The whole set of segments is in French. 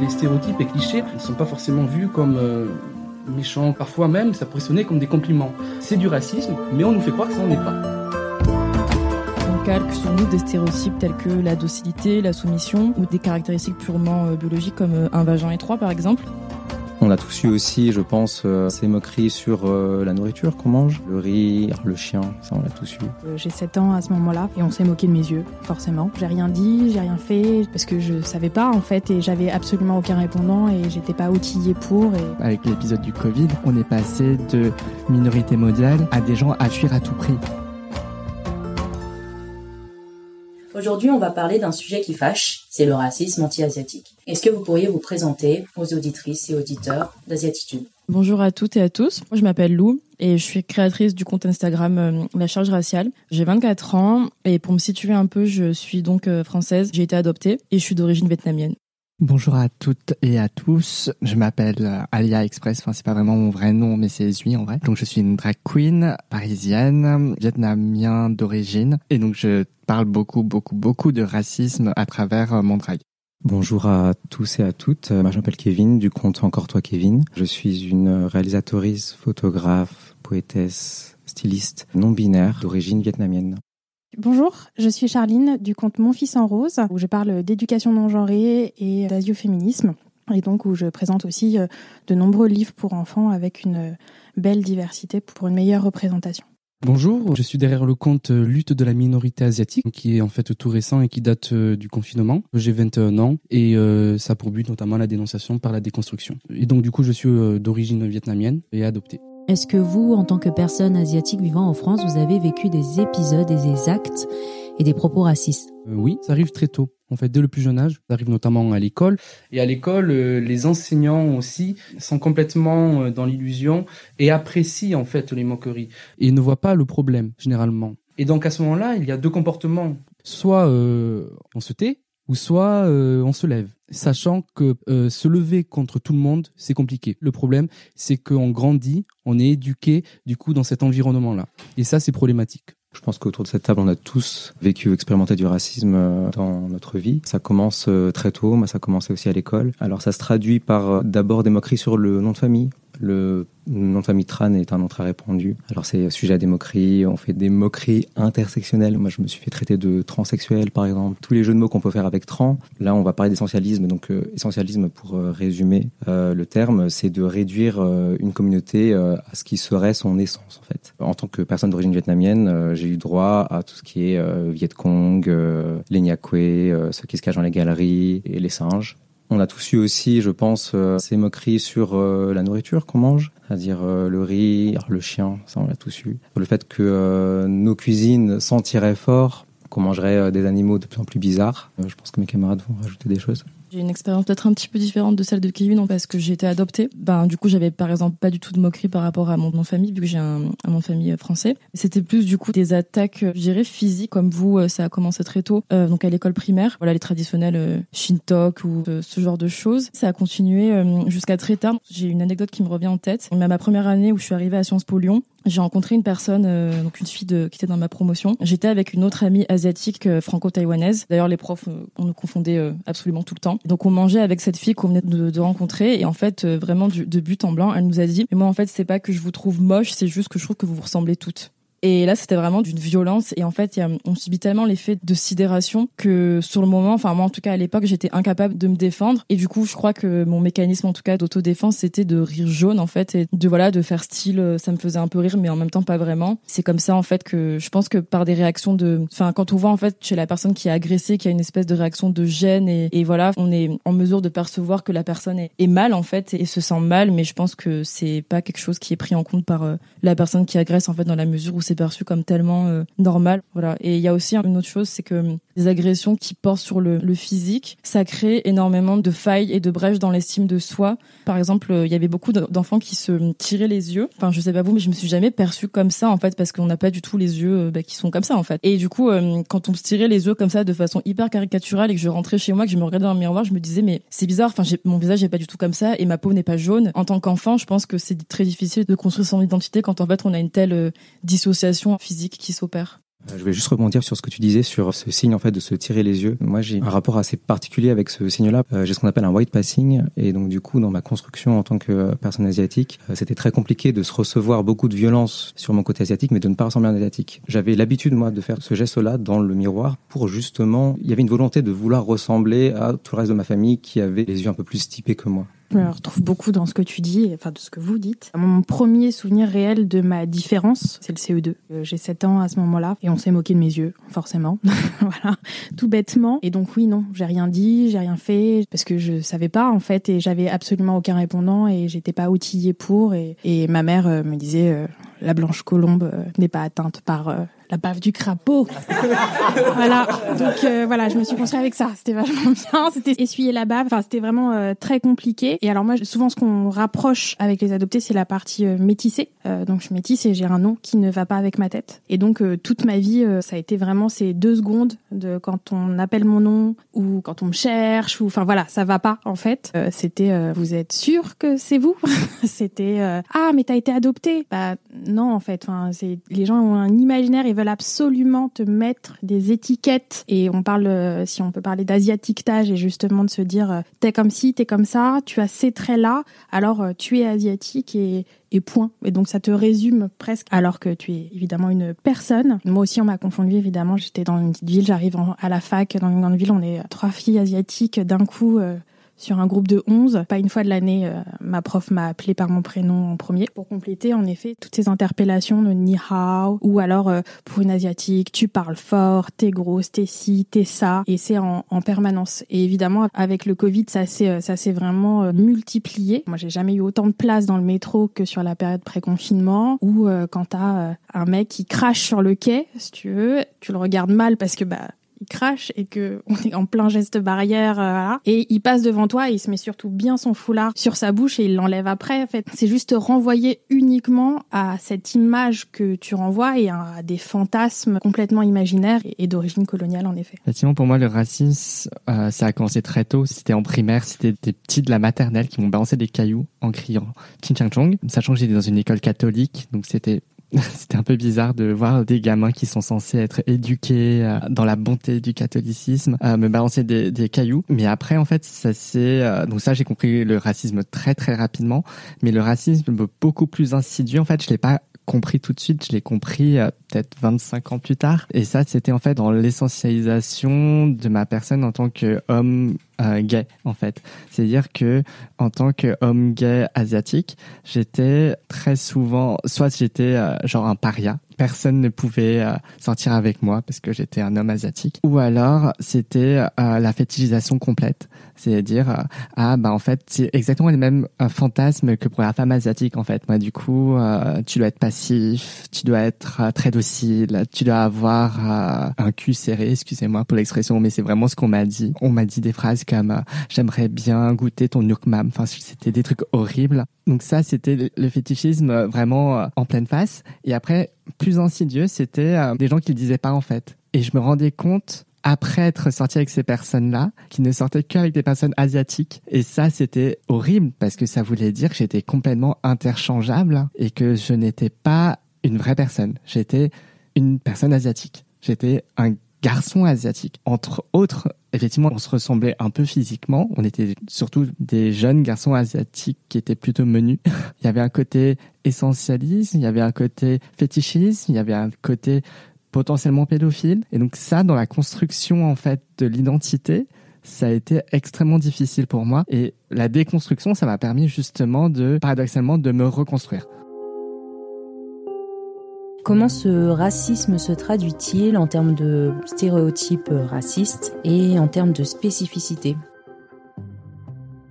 Les stéréotypes et clichés, ils sont pas forcément vus comme euh, méchants. Parfois même, ça pourrait sonner comme des compliments. C'est du racisme, mais on nous fait croire que ça n'en est pas. On calque sur nous des stéréotypes tels que la docilité, la soumission ou des caractéristiques purement euh, biologiques comme euh, un vagin étroit par exemple. On a tous eu aussi, je pense, euh, ces moqueries sur euh, la nourriture qu'on mange, le riz, le chien, ça on l'a tous eu. Euh, J'ai 7 ans à ce moment-là et on s'est moqué de mes yeux, forcément. J'ai rien dit, j'ai rien fait parce que je savais pas en fait et j'avais absolument aucun répondant et j'étais pas outillée pour. Et... Avec l'épisode du Covid, on est passé de minorité modèle à des gens à fuir à tout prix. Aujourd'hui, on va parler d'un sujet qui fâche, c'est le racisme anti-asiatique. Est-ce que vous pourriez vous présenter aux auditrices et auditeurs d'Asiatitude? Bonjour à toutes et à tous. Moi, je m'appelle Lou et je suis créatrice du compte Instagram euh, La Charge Raciale. J'ai 24 ans et pour me situer un peu, je suis donc euh, française. J'ai été adoptée et je suis d'origine vietnamienne. Bonjour à toutes et à tous. Je m'appelle euh, Alia Express. Enfin, c'est pas vraiment mon vrai nom, mais c'est Zui en vrai. Donc, je suis une drag queen parisienne, vietnamien d'origine. Et donc, je parle beaucoup, beaucoup, beaucoup de racisme à travers euh, mon drag. Bonjour à tous et à toutes. Euh, Moi, je m'appelle Kevin du compte Encore toi Kevin. Je suis une réalisatrice, photographe, poétesse, styliste non binaire d'origine vietnamienne. Bonjour, je suis Charline du compte Mon Fils en Rose où je parle d'éducation non genrée et d'asioféminisme et donc où je présente aussi euh, de nombreux livres pour enfants avec une euh, belle diversité pour une meilleure représentation. Bonjour, je suis derrière le compte euh, Lutte de la minorité asiatique, qui est en fait tout récent et qui date du confinement. J'ai 21 ans et ça a pour but notamment la dénonciation par la déconstruction. Et donc du coup, je suis d'origine vietnamienne et adopté. Est-ce que vous, en tant que personne asiatique vivant en France, vous avez vécu des épisodes et des actes et des propos racistes? Euh, oui, ça arrive très tôt. En fait, dès le plus jeune âge, ça arrive notamment à l'école. Et à l'école, euh, les enseignants aussi sont complètement euh, dans l'illusion et apprécient en fait les moqueries et ne voient pas le problème généralement. Et donc à ce moment-là, il y a deux comportements. Soit on se tait, ou soit euh, on se lève. Sachant que euh, se lever contre tout le monde, c'est compliqué. Le problème, c'est qu'on grandit, on est éduqué du coup dans cet environnement-là. Et ça, c'est problématique. Je pense qu'autour de cette table, on a tous vécu, expérimenté du racisme euh, dans notre vie. Ça commence très tôt, moi ça a commencé aussi à l'école. Alors ça se traduit par d'abord des moqueries sur le nom de famille. Le nom de famille Tran est un nom très répandu. Alors c'est sujet à des moqueries, on fait des moqueries intersectionnelles. Moi je me suis fait traiter de transsexuel par exemple. Tous les jeux de mots qu'on peut faire avec trans. Là on va parler d'essentialisme. Donc euh, essentialisme pour euh, résumer euh, le terme, c'est de réduire une communauté à ce qui serait son essence en fait. En tant que personne d'origine vietnamienne, j'ai eu droit à tout ce qui est Viet Cong, les Nyakwe, ceux qui se cachent dans les galeries et les singes. On a tous eu aussi, je pense, euh, ces moqueries sur euh, la nourriture qu'on mange, c'est-à-dire euh, le riz, le chien, ça on l'a tous eu. Le fait que nos cuisines sentiraient fort, qu'on mangerait des animaux de plus en plus bizarres. Je pense que mes camarades vont rajouter des choses. J'ai une expérience peut-être un petit peu différente de celle de Kevin parce que j'ai été adoptée. Ben, du coup, j'avais par exemple pas du tout de moquerie par rapport à mon nom de famille, vu que j'ai un, nom de famille euh, français. C'était plus du coup des attaques, euh, je dirais, physiques, comme vous, euh, ça a commencé très tôt, donc à l'école primaire. Voilà, les traditionnels euh, Shintok ou ce genre de choses. Ça a continué jusqu'à très tard. J'ai une anecdote qui me revient en tête. Mais à ma première année où je suis arrivée à Sciences Po Lyon, j'ai rencontré une personne, euh, donc une fille de, qui était dans ma promotion. J'étais avec une autre amie asiatique euh, franco-taïwanaise. D'ailleurs, les profs, euh, on nous confondait euh, absolument tout le temps. Donc, on mangeait avec cette fille qu'on venait de, de rencontrer. Et en fait, euh, vraiment du, de but en blanc, elle nous a dit, mais moi, en fait, c'est pas que je vous trouve moche, c'est juste que je trouve que vous vous ressemblez toutes. Et là, c'était vraiment d'une violence. Et en fait, on subit tellement l'effet de sidération que sur le moment, enfin moi en tout cas à l'époque, j'étais incapable de me défendre. Et du coup, je crois que mon mécanisme en tout cas d'autodéfense, c'était de rire jaune en fait et de voilà de faire style. euh, Ça me faisait un peu rire, mais en même temps pas vraiment. C'est comme ça en fait que je pense que par des réactions de, enfin quand on voit en fait chez la personne qui est agressée, qu'il y a une espèce de réaction de gêne et, voilà, on est en mesure de percevoir que la personne est, est mal en fait et se sent mal. Mais je pense que c'est pas quelque chose qui est pris en compte par euh, la personne qui agresse en fait dans la mesure où c'est perçu comme tellement euh, normal. Voilà. Et il y a aussi une autre chose c'est que les agressions qui portent sur le, le physique. Ça crée énormément de failles et de brèches dans l'estime de soi. Par exemple euh, il y avait beaucoup d'enfants qui se tiraient les yeux. Enfin je sais pas vous mais je me suis jamais perçue comme ça en fait parce qu'on n'a pas du tout les yeux euh, bah, qui sont comme ça en fait. Et du coup euh, quand on se tirait les yeux comme ça de façon hyper caricaturale et que je rentrais chez moi que je me regardais dans le miroir je me disais mais c'est bizarre. Enfin mon visage n'est pas du tout comme ça et ma peau n'est pas jaune. En tant qu'enfant je pense que c'est très difficile de construire son identité quand en fait on a une telle dissociation physique qui s'opère je vais juste rebondir sur ce que tu disais sur ce signe en fait de se tirer les yeux. Moi, j'ai un rapport assez particulier avec ce signe-là. Euh, j'ai ce qu'on appelle un white passing, et donc du coup, dans ma construction en tant que personne asiatique, c'était très compliqué de se recevoir beaucoup de violence sur mon côté asiatique, mais de ne pas ressembler à un asiatique. J'avais l'habitude moi de faire ce geste-là dans le miroir pour justement, il y avait une volonté de vouloir ressembler à tout le reste de ma famille qui avait les yeux un peu plus typés que moi. Je me retrouve beaucoup dans ce que tu dis, enfin de ce que vous dites. Mon premier souvenir réel de ma différence, c'est le CE2. Euh, j'ai 7 ans à ce moment-là et on s'est moqué de mes yeux, forcément. voilà, tout bêtement. Et donc oui, non, j'ai rien dit, j'ai rien fait parce que je savais pas en fait et j'avais absolument aucun répondant et j'étais pas outillée pour. Et, ma mère euh, me disait euh, la blanche colombe n'est pas atteinte par la bave du crapaud. voilà. Donc euh, voilà, je me suis construit avec ça. C'était vachement bien. C'était essuyer la bave. Enfin, c'était vraiment euh, très compliqué. Et alors moi, souvent, ce qu'on rapproche avec les adoptés, c'est la partie euh, métissée. donc je suis métisse et j'ai un nom qui ne va pas avec ma tête. Et donc toute ma vie, ça a été vraiment ces deux secondes de quand on appelle mon nom ou quand on me cherche ou enfin voilà, ça va pas en fait. c'était vous êtes sûr que c'est vous? C'était ah mais t'as été adopté Bah non en fait. Enfin c'est les gens ont un imaginaire veulent absolument te mettre des étiquettes. Et on parle, euh, si on peut parler d'asiatiquetage et justement de se dire, euh, t'es comme ci, t'es comme ça, tu as ces traits-là, alors euh, tu es asiatique et, et point. Et donc ça te résume presque, alors que tu es évidemment une personne. Moi aussi, on m'a confondu évidemment. J'étais dans une petite ville, j'arrive à la fac dans une grande ville, on est trois filles asiatiques d'un coup sur un groupe de 11. Pas une fois de l'année, euh, ma prof m'a appelé par mon prénom en premier pour compléter en effet toutes ces interpellations de ni hao ou alors euh, pour une asiatique, tu parles fort, t'es grosse, t'es ci, t'es ça et c'est en, en, permanence. Et évidemment avec le Covid, ça s'est euh, ça s'est vraiment multiplié. Moi, j'ai jamais eu autant de place dans le métro que sur la période pré-confinement ou quand t'as un mec qui crache sur le quai, si tu veux, tu le regardes mal parce que bah il crache et que on est en plein geste barrière euh, et il passe devant toi et il se met surtout bien son foulard sur sa bouche et il l'enlève après en fait. C'est juste renvoyer uniquement à cette image que tu renvoies et à des fantasmes complètement imaginaires et, d'origine coloniale en effet. Effectivement pour moi le racisme euh, ça a commencé très tôt. C'était en primaire c'était des petits de la maternelle qui m'ont balancé des cailloux en criant Chin Chang Chong. Sachant que j'étais dans une école catholique donc c'était c'était un peu bizarre de voir des gamins qui sont censés être éduqués euh, dans la bonté du catholicisme euh, me balancer des, des, cailloux. Mais après, en fait, ça c'est euh, donc ça j'ai compris le racisme très très rapidement, mais le racisme beaucoup plus insidieux. En fait, je l'ai pas compris tout de suite, je l'ai compris peut-être 25 ans plus tard. Et ça, c'était en fait dans l'essentialisation de ma personne en tant qu'homme euh, gay en fait. C'est-à-dire que en tant qu'homme gay asiatique, j'étais très souvent, soit j'étais euh, genre un paria, personne ne pouvait euh, sortir avec moi parce que j'étais un homme asiatique, ou alors c'était la fétichisation complète, c'est-à-dire ah bah en fait c'est exactement les mêmes fantasmes que pour la femme asiatique en fait. Moi du coup tu dois être passif, tu dois être très docile, tu dois avoir un cul serré, excusez-moi pour l'expression, mais c'est vraiment ce qu'on m'a dit. On m'a dit des phrases comme euh, j'aimerais bien goûter ton nukmam. Enfin, c'était des trucs horribles. Donc ça, c'était le fétichisme euh, vraiment euh, en pleine face. Et après, plus insidieux, c'était des gens qui le disaient pas en fait. Et je me rendais compte après être sorti avec ces personnes-là, qui ne sortaient qu'avec des personnes asiatiques. Et ça, c'était horrible parce que ça voulait dire que j'étais complètement interchangeable et que je n'étais pas une vraie personne. J'étais une personne asiatique. J'étais un garçon asiatique. Entre autres, effectivement, on se ressemblait un peu physiquement. On était surtout des jeunes garçons asiatiques qui étaient plutôt menus. il y avait un côté essentialisme, il y avait un côté fétichisme, il y avait un côté potentiellement pédophile. Et donc ça, dans la construction en fait de l'identité, ça a été extrêmement difficile pour moi. Et la déconstruction, ça m'a permis justement de, paradoxalement, de me reconstruire. Comment ce racisme se traduit-il en termes de stéréotypes racistes et en termes de spécificité?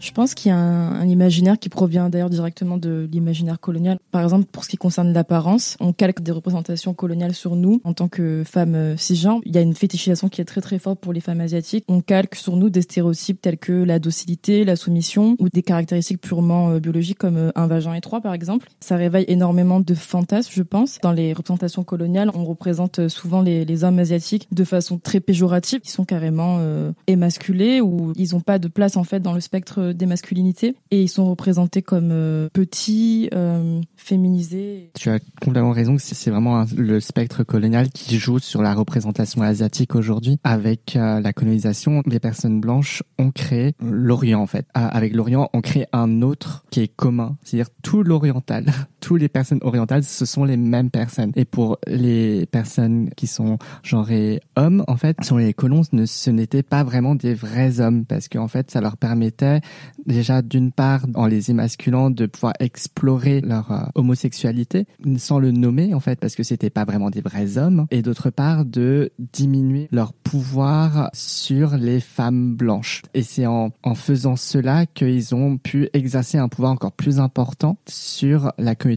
Je pense qu'il y a un, imaginaire qui provient d'ailleurs directement de l'imaginaire colonial. Par exemple, pour ce qui concerne l'apparence, on calque des représentations coloniales sur nous en tant que femmes euh, cisgenres. Il y a une fétichisation qui est très très forte pour les femmes asiatiques. On calque sur nous des stéréotypes tels que la docilité, la soumission ou des caractéristiques purement euh, biologiques comme euh, un vagin étroit par exemple. Ça réveille énormément de fantasmes, je pense. Dans les représentations coloniales, on représente souvent les, hommes asiatiques de façon très péjorative. Ils sont carrément émasculés ou ils n'ont pas de place en fait dans le spectre des masculinités et ils sont représentés comme euh, petits, euh, féminisés. Tu as complètement raison c'est vraiment le spectre colonial qui joue sur la représentation asiatique aujourd'hui. Avec euh, la colonisation, les personnes blanches ont créé l'Orient en fait. avec l'Orient, on crée un autre qui est commun, c'est-à-dire tout l'oriental. Toutes les personnes orientales, ce sont les mêmes personnes. Et pour les personnes qui sont genrées hommes, en fait, sur les colons, ce n'étaient pas vraiment des vrais hommes parce qu'en fait, ça leur permettait déjà d'une part, en les émasculant, de pouvoir explorer leur euh, homosexualité sans le nommer en fait parce que c'était pas vraiment des vrais hommes et d'autre part de diminuer leur pouvoir sur les femmes blanches. Et c'est en, en faisant cela qu'ils ont pu exercer un pouvoir encore plus important sur la communauté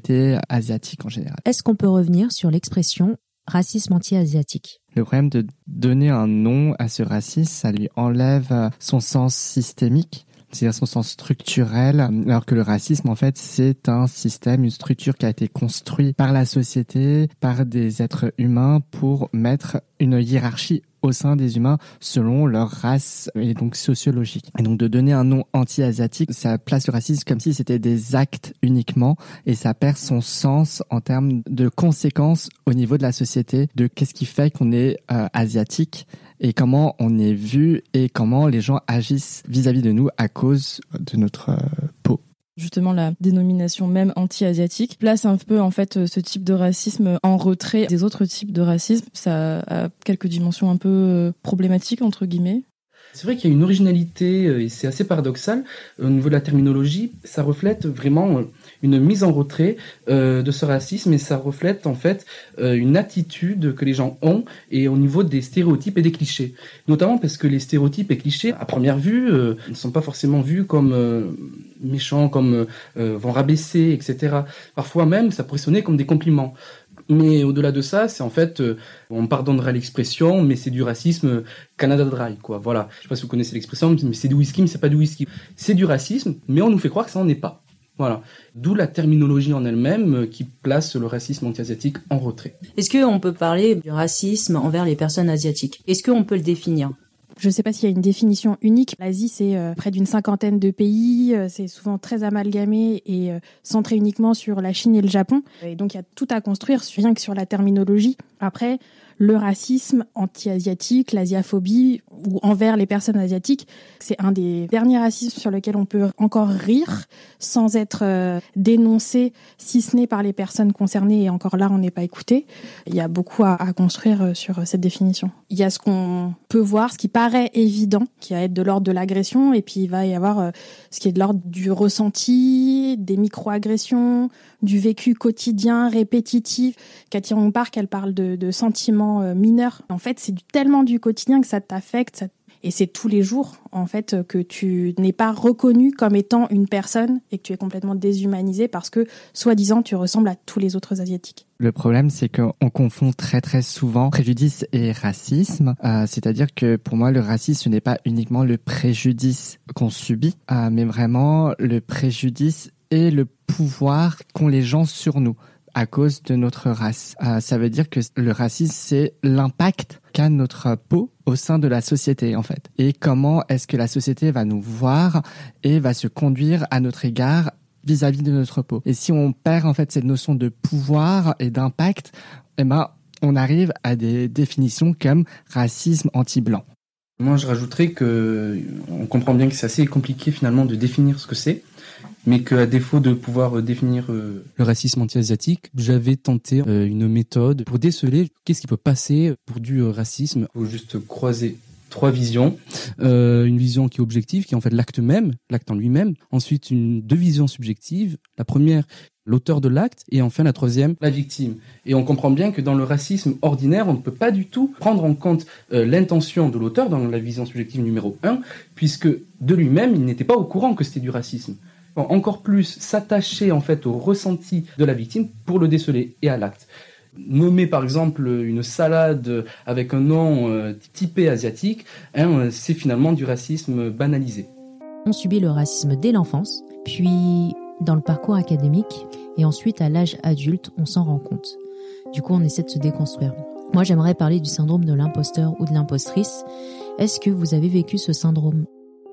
asiatique en général. Est-ce qu'on peut revenir sur l'expression racisme anti-asiatique? Le problème de donner un nom à ce racisme, ça lui enlève son sens systémique c'est-à-dire son sens structurel, alors que le racisme, en fait, c'est un système, une structure qui a été construite par la société, par des êtres humains pour mettre une hiérarchie au sein des humains selon leur race et donc sociologique. Et donc de donner un nom anti-asiatique, ça place le racisme comme si c'était des actes uniquement et ça perd son sens en termes de conséquences au niveau de la société, de qu'est-ce qui fait qu'on est euh, asiatique et comment on est vu et comment les gens agissent vis-à-vis de nous à cause de notre euh, peau justement la dénomination même anti-asiatique place un peu en fait ce type de racisme en retrait des autres types de racisme. Ça a quelques dimensions un peu euh, problématiques entre guillemets. C'est vrai qu'il y a une originalité euh, et c'est assez paradoxal au niveau de la terminologie. Ça reflète vraiment une mise en retrait euh, de ce racisme et ça reflète en fait euh, une attitude que les gens ont et au niveau des stéréotypes et des clichés. Notamment parce que les stéréotypes et clichés, à première vue, euh, ne sont pas forcément vus comme méchants, comme vont rabaisser, etc. Parfois même, ça pourrait sonner comme des compliments. Mais au-delà de ça, c'est en fait, on pardonnera l'expression, mais c'est du racisme Canada Dry, quoi. Voilà. Je sais pas si vous connaissez l'expression, mais c'est du whisky, mais c'est pas du whisky. C'est du racisme, mais on nous fait croire que ça n'en est pas. Voilà. D'où la terminologie en elle-même euh, qui place le racisme anti-asiatique en retrait. Est-ce qu'on peut parler du racisme envers les personnes asiatiques? Est-ce qu'on peut le définir? Je ne sais pas s'il y a une définition unique. L'Asie, c'est euh, près d'une cinquantaine de pays. Euh, c'est souvent très amalgamé et centré uniquement sur la Chine et le Japon. Et donc, il y a tout à construire, rien que sur la terminologie. Après, le racisme anti-asiatique, l'asiaphobie ou envers les personnes asiatiques. C'est un des derniers racismes sur lequel on peut encore rire sans être euh, dénoncé, si ce n'est par les personnes concernées. Et encore là, on n'est pas écouté. Il y a beaucoup à, construire euh, sur cette définition. Il y a ce qu'on peut voir, ce qui paraît évident, qui va être de l'ordre de l'agression, et puis il va y avoir euh, ce qui est de l'ordre du ressenti, des micro-agressions, du vécu quotidien, répétitif. Cathy Park, elle parle de, sentiments euh, mineurs. En fait, c'est tellement du quotidien que ça t'affecte, et c'est tous les jours, en fait, que tu n'es pas reconnu comme étant une personne et que tu es complètement déshumanisé parce que, soi-disant, tu ressembles à tous les autres Asiatiques. Le problème, c'est qu'on confond très très souvent préjudice et racisme. Euh, c'est-à-dire que pour moi, le racisme, ce n'est pas uniquement le préjudice qu'on subit, euh, mais vraiment le préjudice et le pouvoir qu'ont les gens sur nous à cause de notre race. Euh, ça veut dire que le racisme, c'est l'impact qu'a notre peau au sein de la société, en fait. Et comment est-ce que la société va nous voir et va se conduire à notre égard vis-à-vis de notre peau? Et si on perd, en fait, cette notion de pouvoir et d'impact, eh ben, on arrive à des définitions comme racisme anti-blanc. Moi, je rajouterais que on comprend bien que c'est assez compliqué finalement de définir ce que c'est mais qu'à défaut de pouvoir euh, définir euh, le racisme anti-asiatique, j'avais tenté euh, une méthode pour déceler qu'est-ce qui peut passer pour du racisme. Il faut juste croiser trois visions. une vision qui est objective, qui est en fait l'acte même, l'acte en lui-même. Ensuite, une deux visions subjectives. La première, l'auteur de l'acte, et enfin la troisième, la victime. Et on comprend bien que dans le racisme ordinaire, on ne peut pas du tout prendre en compte l'intention de l'auteur dans la vision subjective numéro un, puisque de lui-même, il n'était pas au courant que c'était du racisme encore plus s'attacher en fait au ressenti de la victime pour le déceler et à l'acte. Nommer par exemple une salade avec un nom euh, typé asiatique, hein, c'est finalement du racisme banalisé. On subit le racisme dès l'enfance, puis dans le parcours académique, et ensuite à l'âge adulte, on s'en rend compte. Du coup, on essaie de se déconstruire. Moi, j'aimerais parler du syndrome de l'imposteur ou de l'impostrice. Est-ce que vous avez vécu ce syndrome?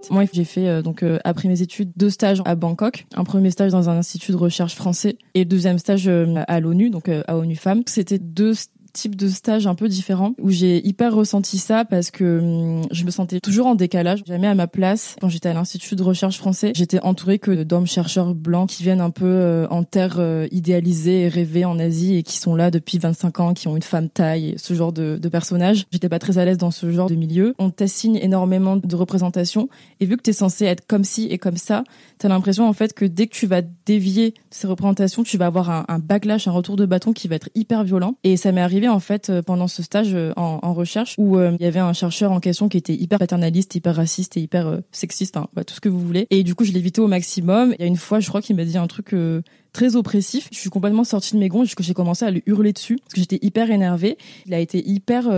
Moi, j'ai fait euh, donc euh, après mes études deux stages à Bangkok. Un premier stage dans un institut de recherche français et deuxième stage à l'ONU, donc à ONU Femmes. C'était deux type de stage un peu différent où j'ai hyper ressenti ça parce que hum, je me sentais toujours en décalage, jamais à ma place. Quand j'étais à l'Institut de recherche français, j'étais entourée que d'hommes chercheurs blancs qui viennent un peu euh, en terre euh, idéalisée et rêvée en Asie et qui sont là depuis 25 ans, qui ont une femme taille ce genre de, de personnages. J'étais pas très à l'aise dans ce genre de milieu. On t'assigne énormément de représentations et vu que t'es censé être comme ci et comme ça, t'as l'impression en fait que dès que tu vas dévier ces représentations, tu vas avoir un backlash, un retour de bâton qui va être hyper violent. Et ça m'est arrivé en fait euh, pendant ce stage euh, en, recherche où euh, il y avait un chercheur en question qui était hyper paternaliste, hyper raciste et hyper sexiste, hein, bah, tout ce que vous voulez. Et du coup, je évité au maximum. Il y a une fois, je crois qu'il m'a dit un truc très oppressif. Je suis complètement sortie de mes gonds jusqu'à j'ai commencé à lui hurler dessus parce que j'étais hyper énervée. Il a été hyper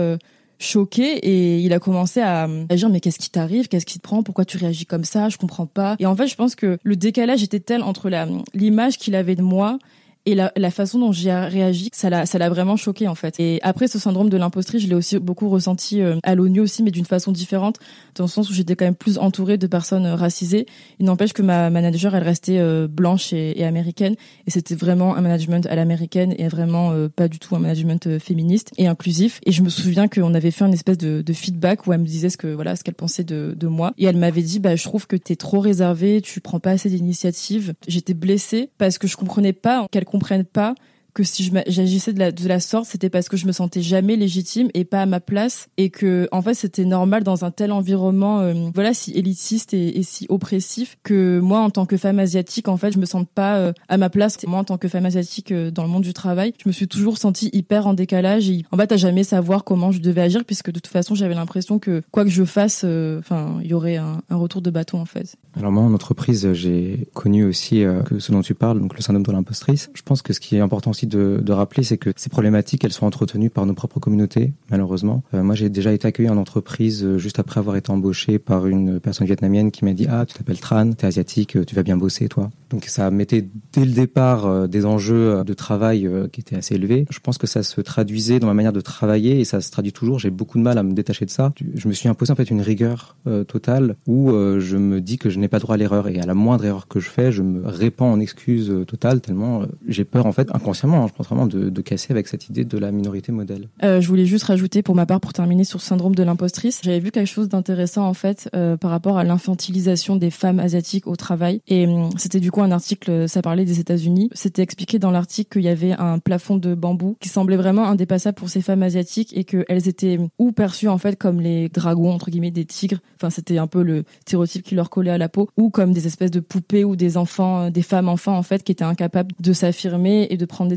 choqué et il a commencé à, dire mais qu'est-ce qui t'arrive? Qu'est-ce qui te prend? Pourquoi tu réagis comme ça? Je comprends pas et en fait je pense que le décalage était tel entre l'image qu'il avait de moi et la, la, façon dont j'ai réagi, ça l'a, ça l'a vraiment choqué en fait. Et après, ce syndrome de l'impostrice, je l'ai aussi beaucoup ressenti euh, à l'ONU aussi, mais d'une façon différente, dans le sens où j'étais quand même plus entourée de personnes euh, racisées. Il n'empêche que ma manager, elle restait euh, blanche et, américaine, et c'était vraiment un management à l'américaine et vraiment pas du tout un management féministe et inclusif. Et je me souviens qu'on avait fait une espèce de, de, feedback où elle me disait ce que voilà ce qu'elle pensait de, de moi, et elle m'avait dit bah je trouve que t'es trop réservée, tu prends pas assez d'initiatives. J'étais blessée parce que je comprenais pas quelle comprennent pas que si j'agissais de la, de la sorte, c'était parce que je me sentais jamais légitime et pas à ma place et que en fait c'était normal dans un tel environnement euh, voilà si élitiste et, si oppressif que moi en tant que femme asiatique en fait je me sente pas euh, à ma place. Moi en tant que femme asiatique euh, dans le monde du travail je me suis toujours sentie hyper en décalage et en fait à jamais savoir comment je devais agir puisque de toute façon j'avais l'impression que quoi que je fasse enfin il y aurait un, retour de bâton en fait. Alors moi en entreprise j'ai connu aussi ce dont tu parles donc le syndrome de l'impostrice. Je pense que ce qui est important aussi de, rappeler, c'est que ces problématiques, elles sont entretenues par nos propres communautés, malheureusement. Euh, moi, j'ai déjà été accueilli en entreprise euh, juste après avoir été embauché par une personne vietnamienne qui m'a dit Ah, tu t'appelles Tran, t'es asiatique, tu vas bien bosser, toi. Donc ça mettait dès le départ euh, des enjeux de travail qui étaient assez élevés. Je pense que ça se traduisait dans ma manière de travailler et ça se traduit toujours. J'ai beaucoup de mal à me détacher de ça. Je me suis imposé en fait une rigueur totale où je me dis que je n'ai pas droit à l'erreur et à la moindre erreur que je fais, je me répands en excuses totales tellement j'ai peur en fait inconsciemment. Hein, je pense de, de, casser avec cette idée de la minorité modèle. Euh, je voulais juste rajouter pour ma part, pour terminer sur le syndrome de l'impostrice, j'avais vu quelque chose d'intéressant en fait euh, par rapport à l'infantilisation des femmes asiatiques au travail. Et hum, c'était du coup un article, ça parlait des États-Unis. C'était expliqué dans l'article qu'il y avait un plafond de bambou qui semblait vraiment indépassable pour ces femmes asiatiques et qu'elles étaient ou perçues en fait comme les dragons entre guillemets des tigres. Enfin, c'était un peu le stéréotype qui leur collait à la peau, ou comme des espèces de poupées ou des enfants, euh, des femmes enfants en fait qui étaient incapables de s'affirmer et de prendre des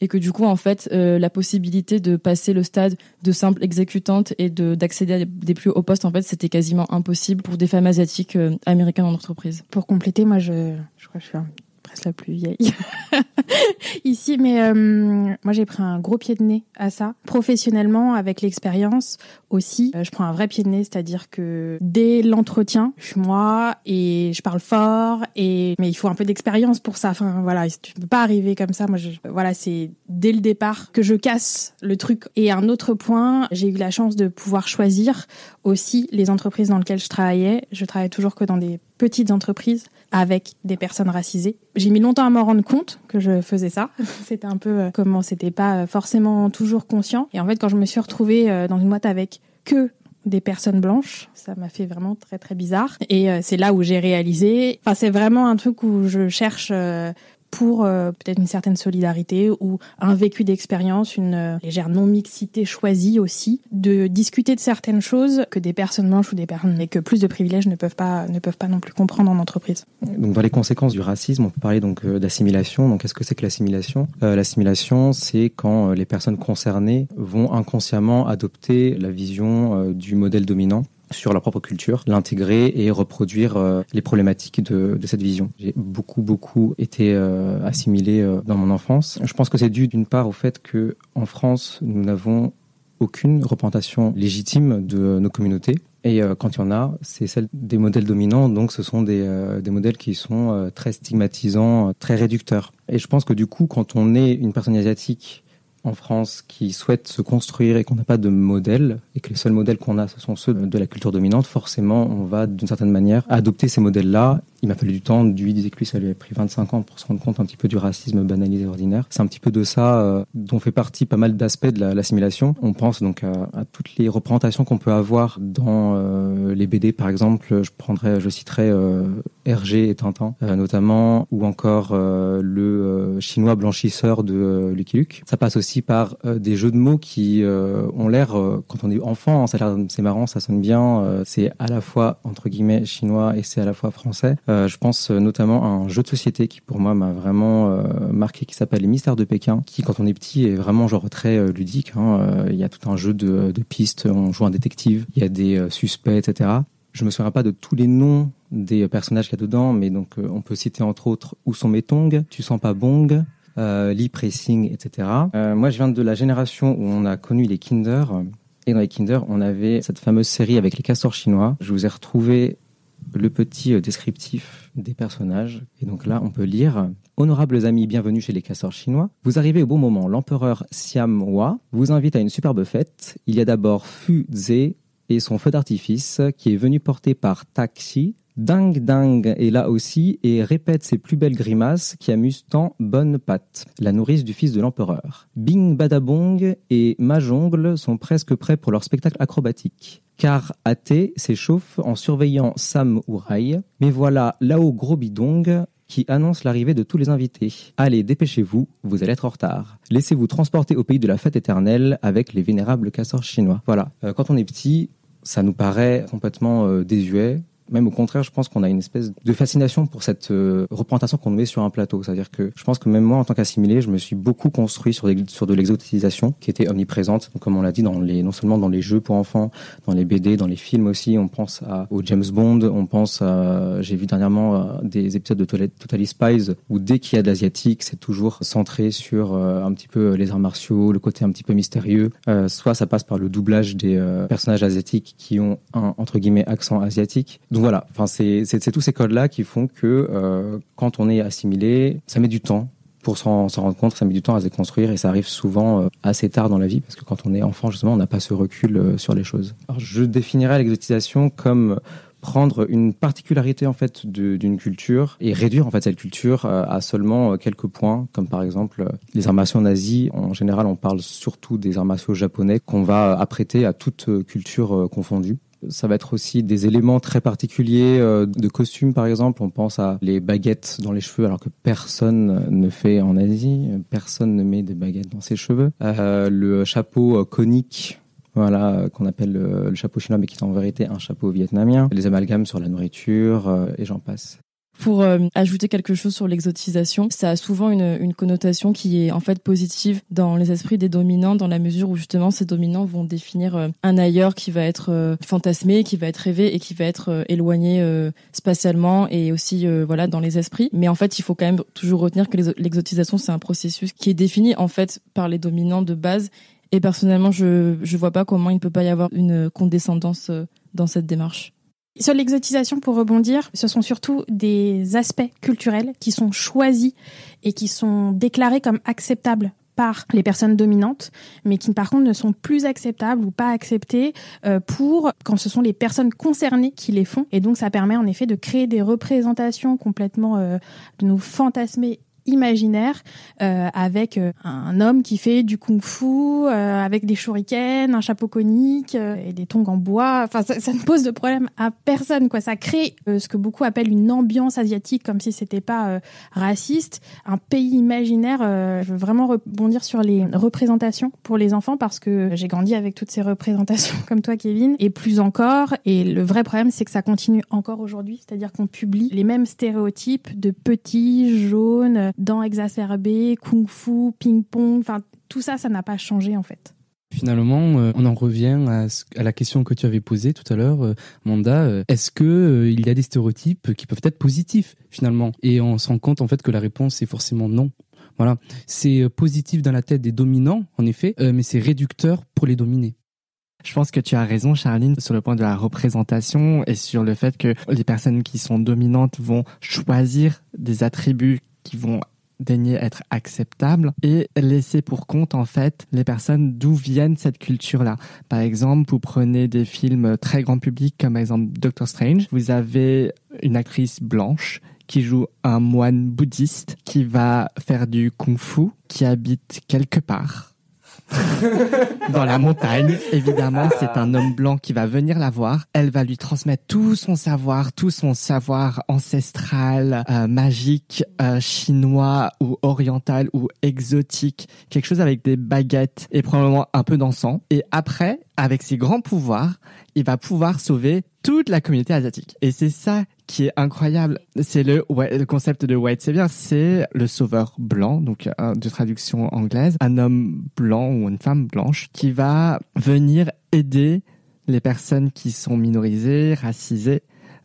et que du coup en fait euh, la possibilité de passer le stade de simple exécutante et de d'accéder à des plus hauts postes en fait c'était quasiment impossible pour des femmes asiatiques euh, américaines en entreprise. Pour compléter, moi je je crois que je suis presque la plus vieille ici, mais euh, moi j'ai pris un gros pied de nez à ça. Professionnellement, avec l'expérience aussi, euh, je prends un vrai pied de nez, c'est-à-dire que dès l'entretien, je suis moi et je parle fort et mais il faut un peu d'expérience pour ça. Enfin voilà, tu peux pas arriver comme ça. Moi, voilà, c'est dès le départ que je casse le truc. Et un autre point, j'ai eu la chance de pouvoir choisir aussi les entreprises dans lesquelles je travaillais. Je travaille toujours que dans des petites entreprises avec des personnes racisées. J'ai mis longtemps à m'en rendre compte que je faisais ça. c'était un peu euh, comment c'était pas forcément toujours conscient. Et en fait, quand je me suis retrouvée euh, dans une boîte avec que des personnes blanches, ça m'a fait vraiment très très bizarre. Et euh, c'est là où j'ai réalisé. Enfin, c'est vraiment un truc où je cherche pour euh, peut-être une certaine solidarité ou un vécu d'expérience, une euh, légère non-mixité choisie aussi, de discuter de certaines choses que des personnes blanches ou des personnes et que plus de privilèges ne peuvent pas ne peuvent pas non plus comprendre en entreprise. Donc dans les conséquences du racisme, on peut parler donc euh, d'assimilation. Donc qu'est-ce que c'est que l'assimilation? L'assimilation, c'est quand les personnes concernées vont inconsciemment adopter la vision du modèle dominant sur leur propre culture, l'intégrer et reproduire euh, les problématiques de, cette vision. J'ai beaucoup, beaucoup été euh, assimilé euh, dans mon enfance. Je pense que c'est dû d'une part au fait que en France, nous n'avons aucune représentation légitime de nos communautés. Et quand il y en a, c'est celle des modèles dominants, donc ce sont des, des modèles qui sont très stigmatisants, très réducteurs. Et je pense que du coup, quand on est une personne asiatique en France qui souhaitent se construire et qu'on n'a pas de modèle et que les seuls modèles qu'on a ce sont ceux de la culture dominante, forcément on va d'une certaine manière adopter ces modèles-là. Il m'a fallu du temps, lui disait que lui ça lui a pris 25 ans pour se rendre compte un petit peu du racisme banalisé ordinaire. C'est un petit peu de ça euh, dont fait partie pas mal d'aspects de l'assimilation. on pense donc à, toutes les représentations qu'on peut avoir dans euh, les BD par exemple, je prendrais, je citerai euh, Hergé et Tintin notamment, ou encore le chinois blanchisseur de Lucky Luke. Ça passe aussi par euh, des jeux de mots qui euh, ont l'air, euh, quand on est enfant, hein, ça a l'air, c'est marrant, ça sonne bien. c'est à la fois entre guillemets chinois et c'est à la fois français. Je pense notamment à un jeu de société qui pour moi m'a vraiment marqué, qui s'appelle Les Mystères de Pékin, qui quand on est petit est vraiment genre très ludique. Hein. Il y a tout un jeu de, pistes, on joue un détective, il y a des suspects, etc. Je me souviens pas de tous les noms des personnages qu'il y a dedans, mais donc on peut citer entre autres Où sont mes tongs Tu sens pas bong euh, pressing, etc. Euh, moi, je viens de la génération où on a connu les Kinder. Et dans les Kinder, on avait cette fameuse série avec les castors chinois. Je vous ai retrouvé le petit euh, descriptif des personnages. Et donc là, on peut lire Honorables amis, bienvenue chez les castors chinois. Vous arrivez au bon moment. L'empereur Siam Hua vous invite à une superbe fête. Il y a d'abord Fu Ze et son feu d'artifice qui est venu porter par Taxi, Ding Ding est là aussi et répète ses plus belles grimaces qui amusent tant Bonne Patte, la nourrice du fils de l'empereur. Bing Badabong et Majongle sont presque prêts pour leur spectacle acrobatique. Car Athé s'échauffe en surveillant Sam Rai. Mais voilà Lao Gros Bidong qui annonce l'arrivée de tous les invités. Allez, dépêchez-vous, vous allez être en retard. Laissez-vous transporter au pays de la fête éternelle avec les vénérables casseurs chinois. Voilà, euh, quand on est petit, ça nous paraît complètement euh, désuet, même au contraire, je pense qu'on a une espèce de fascination pour cette euh, représentation qu'on met sur un plateau. C'est-à-dire que je pense que même moi, en tant qu'assimilé, je me suis beaucoup construit sur, sur de l'exotisation qui était omniprésente. comme on l'a dit, dans les, non seulement dans les jeux pour enfants, dans les BD, dans les films aussi. On pense à, au James Bond, on pense à, j'ai vu dernièrement euh, des épisodes de Totally Spies où dès qu'il y a de l'asiatique, c'est toujours centré sur euh, un petit peu les arts martiaux, le côté un petit peu mystérieux. soit ça passe par le doublage des personnages asiatiques qui ont un, entre guillemets, accent asiatique voilà, enfin c'est tous ces codes-là qui font que euh, quand on est assimilé, ça met du temps. Pour s'en rendre compte, ça met du temps à se déconstruire et ça arrive souvent euh, assez tard dans la vie parce que quand on est enfant justement, on n'a pas ce recul euh, sur les choses. Je définirais l'exotisation comme prendre une particularité en fait d'une culture et réduire en fait cette culture à seulement quelques points. Comme par exemple les arts martiaux nazis en général on parle surtout des arts japonais qu'on va apprêter à toute culture confondue ça va être aussi des éléments très particuliers euh, de costumes, par exemple. On pense à les baguettes dans les cheveux, alors que personne ne fait en Asie. Personne ne met des baguettes dans ses cheveux. Euh, le chapeau euh, conique voilà, qu'on appelle le, chapeau chinois, mais qui est en vérité un chapeau vietnamien. Les amalgames sur la nourriture, et j'en passe. Pour euh, ajouter quelque chose sur l'exotisation, ça a souvent une, une, connotation qui est en fait positive dans les esprits des dominants, dans la mesure où justement ces dominants vont définir euh, un ailleurs qui va être euh, fantasmé, qui va être rêvé et qui va être éloigné spatialement et aussi voilà dans les esprits. Mais en fait, il faut quand même toujours retenir que l'exotisation c'est un processus qui est défini en fait par les dominants de base. Et personnellement, je je vois pas comment il ne peut pas y avoir une condescendance dans cette démarche. Sur l'exotisation, pour rebondir, ce sont surtout des aspects culturels qui sont choisis et qui sont déclarés comme acceptables par les personnes dominantes, mais qui par contre ne sont plus acceptables ou pas acceptés euh, pour quand ce sont les personnes concernées qui les font. Et donc ça permet en effet de créer des représentations complètement euh, de nous fantasmer imaginaire euh, avec euh, un homme qui fait du kung-fu euh, avec des shurikens, un chapeau conique et des tongs en bois. Enfin, ça, ça, ne pose de problème à personne. Quoi, ça crée ce que beaucoup appellent une ambiance asiatique, comme si c'était pas raciste. Un pays imaginaire. je veux vraiment rebondir sur les représentations pour les enfants parce que j'ai grandi avec toutes ces représentations comme toi, Kevin, et plus encore. Et le vrai problème, c'est que ça continue encore aujourd'hui, c'est-à-dire qu'on publie les mêmes stéréotypes de petits jaunes dans exacerbé, kung-fu, ping-pong, enfin tout ça, ça n'a pas changé en fait. Finalement, euh, on en revient à, la question que tu avais posée tout à l'heure, euh, Manda. Euh, est-ce que il y a des stéréotypes qui peuvent être positifs finalement? Et on se rend compte en fait que la réponse est forcément non. Voilà, c'est positif dans la tête des dominants, en effet, mais c'est réducteur pour les dominés. Je pense que tu as raison, Charline, sur le point de la représentation et sur le fait que les personnes qui sont dominantes vont choisir des attributs qui vont daigner être acceptable et laisser pour compte en fait les personnes d'où viennent cette culture-là. Par exemple, vous prenez des films très grand public comme par exemple Doctor Strange, vous avez une actrice blanche qui joue un moine bouddhiste qui va faire du kung-fu, qui habite quelque part dans la montagne. Évidemment, c'est un homme blanc qui va venir la voir. Elle va lui transmettre tout son savoir, tout son savoir ancestral, euh, magique, euh, chinois ou oriental ou exotique, quelque chose avec des baguettes et probablement un peu d'encens. Et après, avec ses grands pouvoirs, il va pouvoir sauver toute la communauté asiatique. Et c'est ça qui est incroyable. C'est le, le concept de white savior, c'est le sauveur blanc, donc euh, de traduction anglaise, un homme blanc ou une femme blanche qui va venir aider les personnes qui sont minorisées, racisées,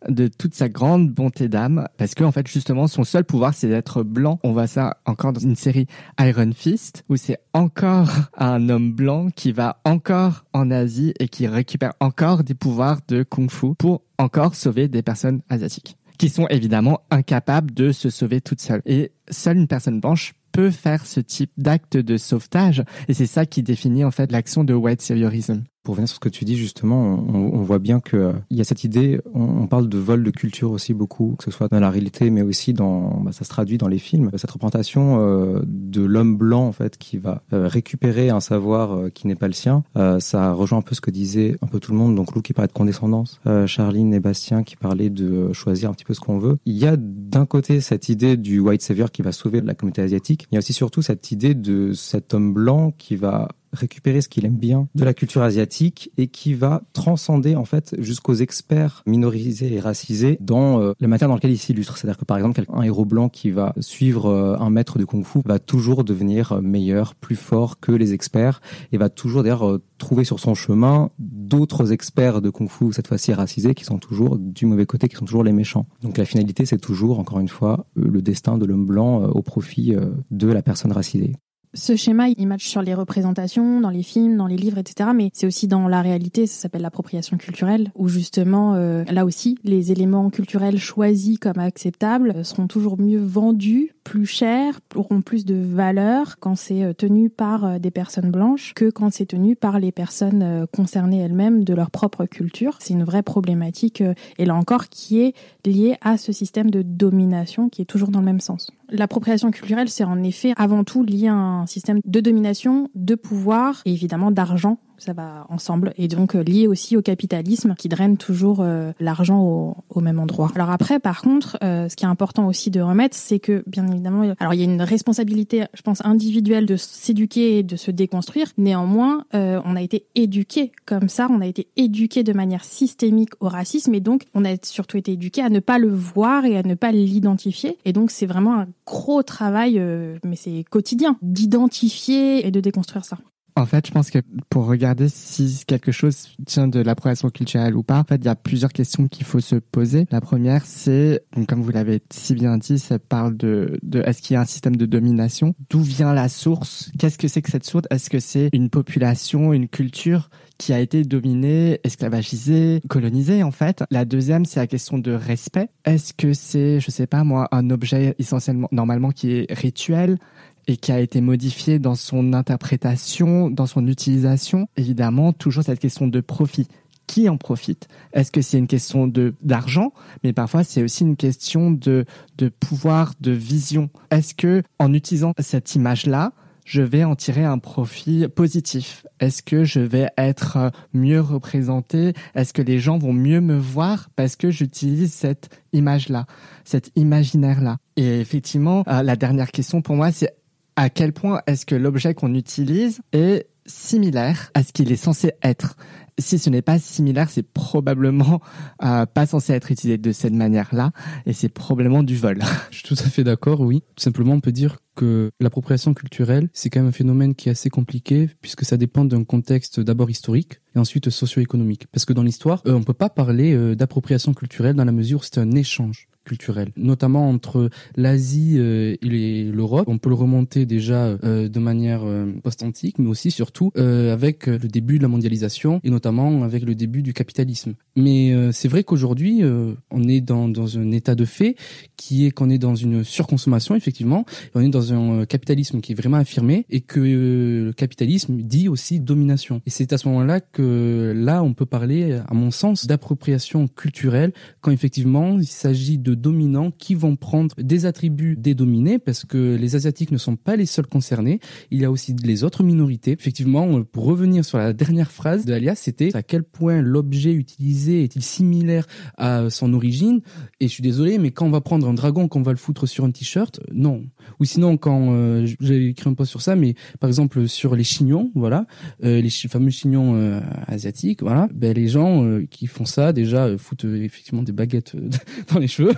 de toute sa grande bonté d'âme, parce que en fait justement son seul pouvoir c'est d'être blanc. On voit ça encore dans une série Iron Fist où c'est encore un homme blanc qui va encore en Asie et qui récupère encore des pouvoirs de kung-fu pour encore sauver des personnes asiatiques qui sont évidemment incapables de se sauver toutes seules. Et seule une personne blanche peut faire ce type d'acte de sauvetage et c'est ça qui définit en fait l'action de white saviorism pour venir sur ce que tu dis justement, on, voit bien que euh, y a cette idée. On, parle de vol de culture aussi beaucoup, que ce soit dans la réalité, mais aussi dans, bah, ça se traduit dans les films. Cette représentation euh, de l'homme blanc en fait qui va euh, récupérer un savoir qui n'est pas le sien. ça rejoint un peu ce que disait un peu tout le monde. Donc Lou qui parlait de condescendance, Charline et Bastien qui parlaient de choisir un petit peu ce qu'on veut. Il y a d'un côté cette idée du white savior qui va sauver la communauté asiatique. Il y a aussi surtout cette idée de cet homme blanc qui va récupérer ce qu'il aime bien de la culture asiatique et qui va transcender en fait jusqu'aux experts minorisés et racisés dans euh, la matière dans laquelle il s'illustre. C'est-à-dire que par exemple, un héros blanc qui va suivre euh, un maître de kung-fu va toujours devenir meilleur, plus fort que les experts et va toujours d'ailleurs euh, trouver sur son chemin d'autres experts de kung-fu, cette fois-ci racisés, qui sont toujours du mauvais côté, qui sont toujours les méchants. Donc la finalité, c'est toujours, encore une fois, le destin de l'homme blanc au profit de la personne racisée ce schéma, il match sur les représentations, dans les films, dans les livres, etc. Mais c'est aussi dans la réalité, ça s'appelle l'appropriation culturelle, où justement, euh, là aussi, les éléments culturels choisis comme acceptables euh, seront toujours mieux vendus, plus chers, auront plus de valeur quand c'est euh, tenu par des personnes blanches que quand c'est tenu par les personnes concernées elles-mêmes de leur propre culture. C'est une vraie problématique, et là encore, qui est liée à ce système de domination qui est toujours dans le même sens. L'appropriation culturelle, c'est en effet avant tout lié à un système de domination, de pouvoir et évidemment d'argent ça va ensemble et donc euh, lié aussi au capitalisme qui draine toujours euh, l'argent au, au, même endroit. Alors après, par contre, euh, ce qui est important aussi de remettre, c'est que bien évidemment, alors il y a une responsabilité, je pense, individuelle de s'éduquer et de se déconstruire. Néanmoins, on a été éduqué comme ça, on a été éduqué de manière systémique au racisme et donc on a surtout été éduqué à ne pas le voir et à ne pas l'identifier. Et donc c'est vraiment un gros travail, mais c'est quotidien, d'identifier et de déconstruire ça. En fait, je pense que pour regarder si quelque chose tient de l'appropriation culturelle ou pas, en fait, il y a plusieurs questions qu'il faut se poser. La première, c'est, comme vous l'avez si bien dit, ça parle de, de est-ce qu'il y a un système de domination? D'où vient la source? Qu'est-ce que c'est que cette source? Est-ce que c'est une population, une culture qui a été dominée, esclavagisée, colonisée en fait? La deuxième, c'est la question de respect. Est-ce que c'est, je sais pas moi, un objet essentiellement, normalement qui est rituel? Et qui a été modifié dans son interprétation, dans son utilisation. Évidemment, toujours cette question de profit. Qui en profite? Est-ce que c'est une question de d'argent? Mais parfois, c'est aussi une question de de pouvoir, de vision. Est-ce que en utilisant cette image-là, je vais en tirer un profit positif? Est-ce que je vais être mieux représenté? Est-ce que les gens vont mieux me voir parce que j'utilise cette image-là, cet imaginaire-là? Et effectivement, euh, la dernière question pour moi, c'est à quel point est-ce que l'objet qu'on utilise est similaire à ce qu'il est censé être. Si ce n'est pas similaire, c'est probablement euh, pas censé être utilisé de cette manière-là, et c'est probablement du vol. Je suis tout à fait d'accord, oui. Tout simplement, on peut dire que l'appropriation culturelle, c'est quand même un phénomène qui est assez compliqué, puisque ça dépend d'un contexte d'abord historique et ensuite socio-économique. Parce que dans l'histoire, euh, on peut pas parler euh, d'appropriation culturelle dans la mesure où c'est un échange culturelle, notamment entre l'Asie et l'Europe. On peut le remonter déjà de manière post-antique, mais aussi surtout avec le début de la mondialisation et notamment avec le début du capitalisme. Mais c'est vrai qu'aujourd'hui, on est dans, dans un état de fait qui est qu'on est dans une surconsommation effectivement, on est dans un capitalisme qui est vraiment affirmé et que le capitalisme dit aussi domination. Et c'est à ce moment-là que là on peut parler, à mon sens, d'appropriation culturelle quand effectivement il s'agit de dominants qui vont prendre des attributs des dominés parce que les asiatiques ne sont pas les seuls concernés. Il y a aussi les autres minorités. Effectivement, pour revenir sur la dernière phrase de Alias, c'était à quel point l'objet utilisé est-il similaire à son origine? Et je suis désolé, mais quand on va prendre un dragon, qu'on va le foutre sur un t-shirt, non. Ou sinon, quand euh, écrit un post sur ça, mais par exemple sur les chignons, voilà, euh, les fameux chignons euh, asiatiques, voilà, ben les gens euh, qui font ça déjà foutent effectivement des baguettes dans les cheveux,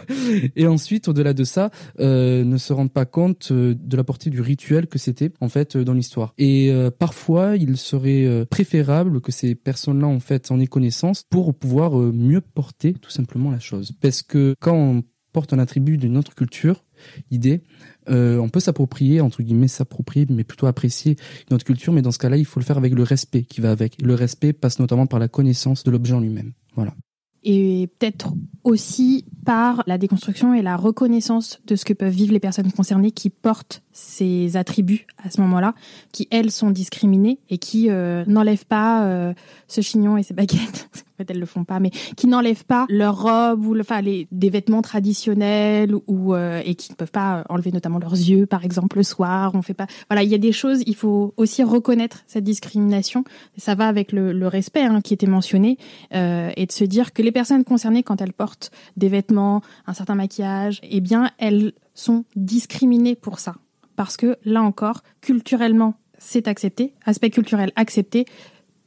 et ensuite au-delà de ça, ne se rendent pas compte de la portée du rituel que c'était en fait dans l'histoire. Et parfois, il serait préférable que ces personnes-là en fait en aient connaissance pour pouvoir mieux porter tout simplement la chose, parce que quand on porte un attribut d'une autre culture, idée, euh, on peut s'approprier, entre guillemets, s'approprier, mais plutôt apprécier notre culture, mais dans ce cas-là, il faut le faire avec le respect qui va avec. Le respect passe notamment par la connaissance de l'objet en lui-même. Voilà. Et peut-être aussi par la déconstruction et la reconnaissance de ce que peuvent vivre les personnes concernées qui portent ces attributs à ce moment-là, qui elles sont discriminées et qui euh, n'enlèvent pas euh, ce chignon et ces baguettes. fait, elles le font pas, mais qui n'enlèvent pas leur robe ou enfin des vêtements traditionnels ou euh, et qui ne peuvent pas enlever notamment leurs yeux, par exemple le soir. On fait pas. Voilà, il y a des choses. Il faut aussi reconnaître cette discrimination. Ça va avec le, respect hein, qui était mentionné et de se dire que les personnes concernées, quand elles portent des vêtements, un certain maquillage, eh bien, elles sont discriminées pour ça parce que là encore, culturellement, c'est accepté, aspect culturel accepté,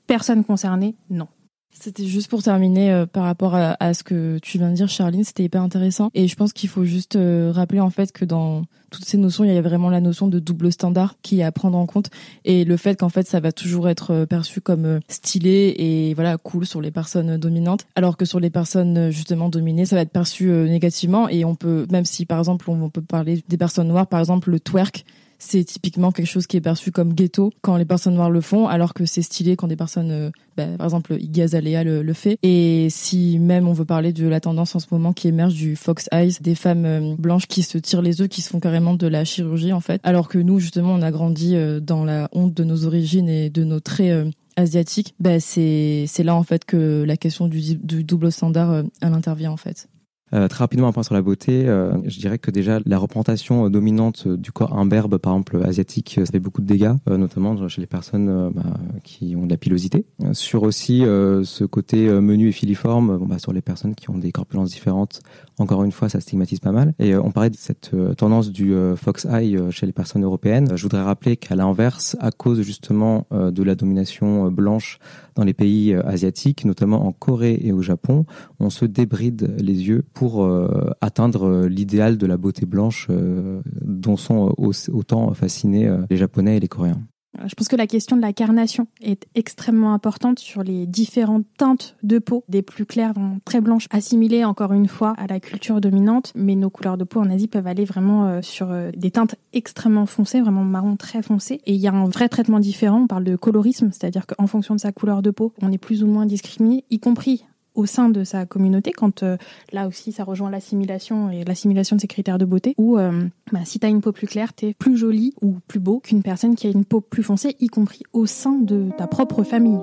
personne concernée, non. C'était juste pour terminer euh, par rapport à, ce que tu viens de dire, Charline, c'était hyper intéressant. Et je pense qu'il faut juste euh, rappeler en fait que dans toutes ces notions, il y a vraiment la notion de double standard qui est à prendre en compte et le fait qu'en fait ça va toujours être euh, perçu comme stylé et voilà cool sur les personnes dominantes, alors que sur les personnes justement dominées, ça va être perçu négativement. Et on peut, même si par exemple on peut parler des personnes noires, par exemple le twerk c'est typiquement quelque chose qui est perçu comme ghetto quand les personnes noires le font, alors que c'est stylé quand des personnes, euh, bah, par exemple Iggy Azalea le, fait. Et si même on veut parler de la tendance en ce moment qui émerge du Fox Eyes, des femmes euh, blanches qui se tirent les œufs, qui se font carrément de la chirurgie en fait, alors que nous justement on a grandi euh, dans la honte de nos origines et de nos traits asiatiques, bah c'est là en fait que la question du, du double standard elle intervient en fait. Euh, très rapidement, un point sur la beauté. Euh, je dirais que déjà la représentation dominante du corps imberbe, par exemple asiatique, ça fait beaucoup de dégâts, euh, notamment chez les personnes bah, qui ont de la pilosité. Sur aussi ce côté menu et filiforme, bon, bah, sur les personnes qui ont des corpulences différentes, encore une fois, ça stigmatise pas mal. Et on parlait de cette tendance du fox eye chez les personnes européennes. Je voudrais rappeler qu'à l'inverse, à cause justement de la domination blanche dans les pays asiatiques, notamment en Corée et au Japon, on se débride les yeux euh, atteindre euh, l'idéal de la beauté blanche euh, dont sont autant fascinés les Japonais et les Coréens. Je pense que la question de la carnation est extrêmement importante sur les différentes teintes de peau, des plus claires, très blanches, assimilées encore une fois à la culture dominante. Mais nos couleurs de peau en Asie peuvent aller vraiment sur des teintes extrêmement foncées, vraiment marron très foncé. Et il y a un vrai traitement différent. On parle de colorisme, c'est-à-dire qu'en fonction de sa couleur de peau, on est plus ou moins discriminé, y compris au sein de sa communauté, quand euh, là aussi ça rejoint l'assimilation et l'assimilation de ses critères de beauté, où euh, bah, si tu as une peau plus claire, tu es plus jolie ou plus beau qu'une personne qui a une peau plus foncée, y compris au sein de ta propre famille.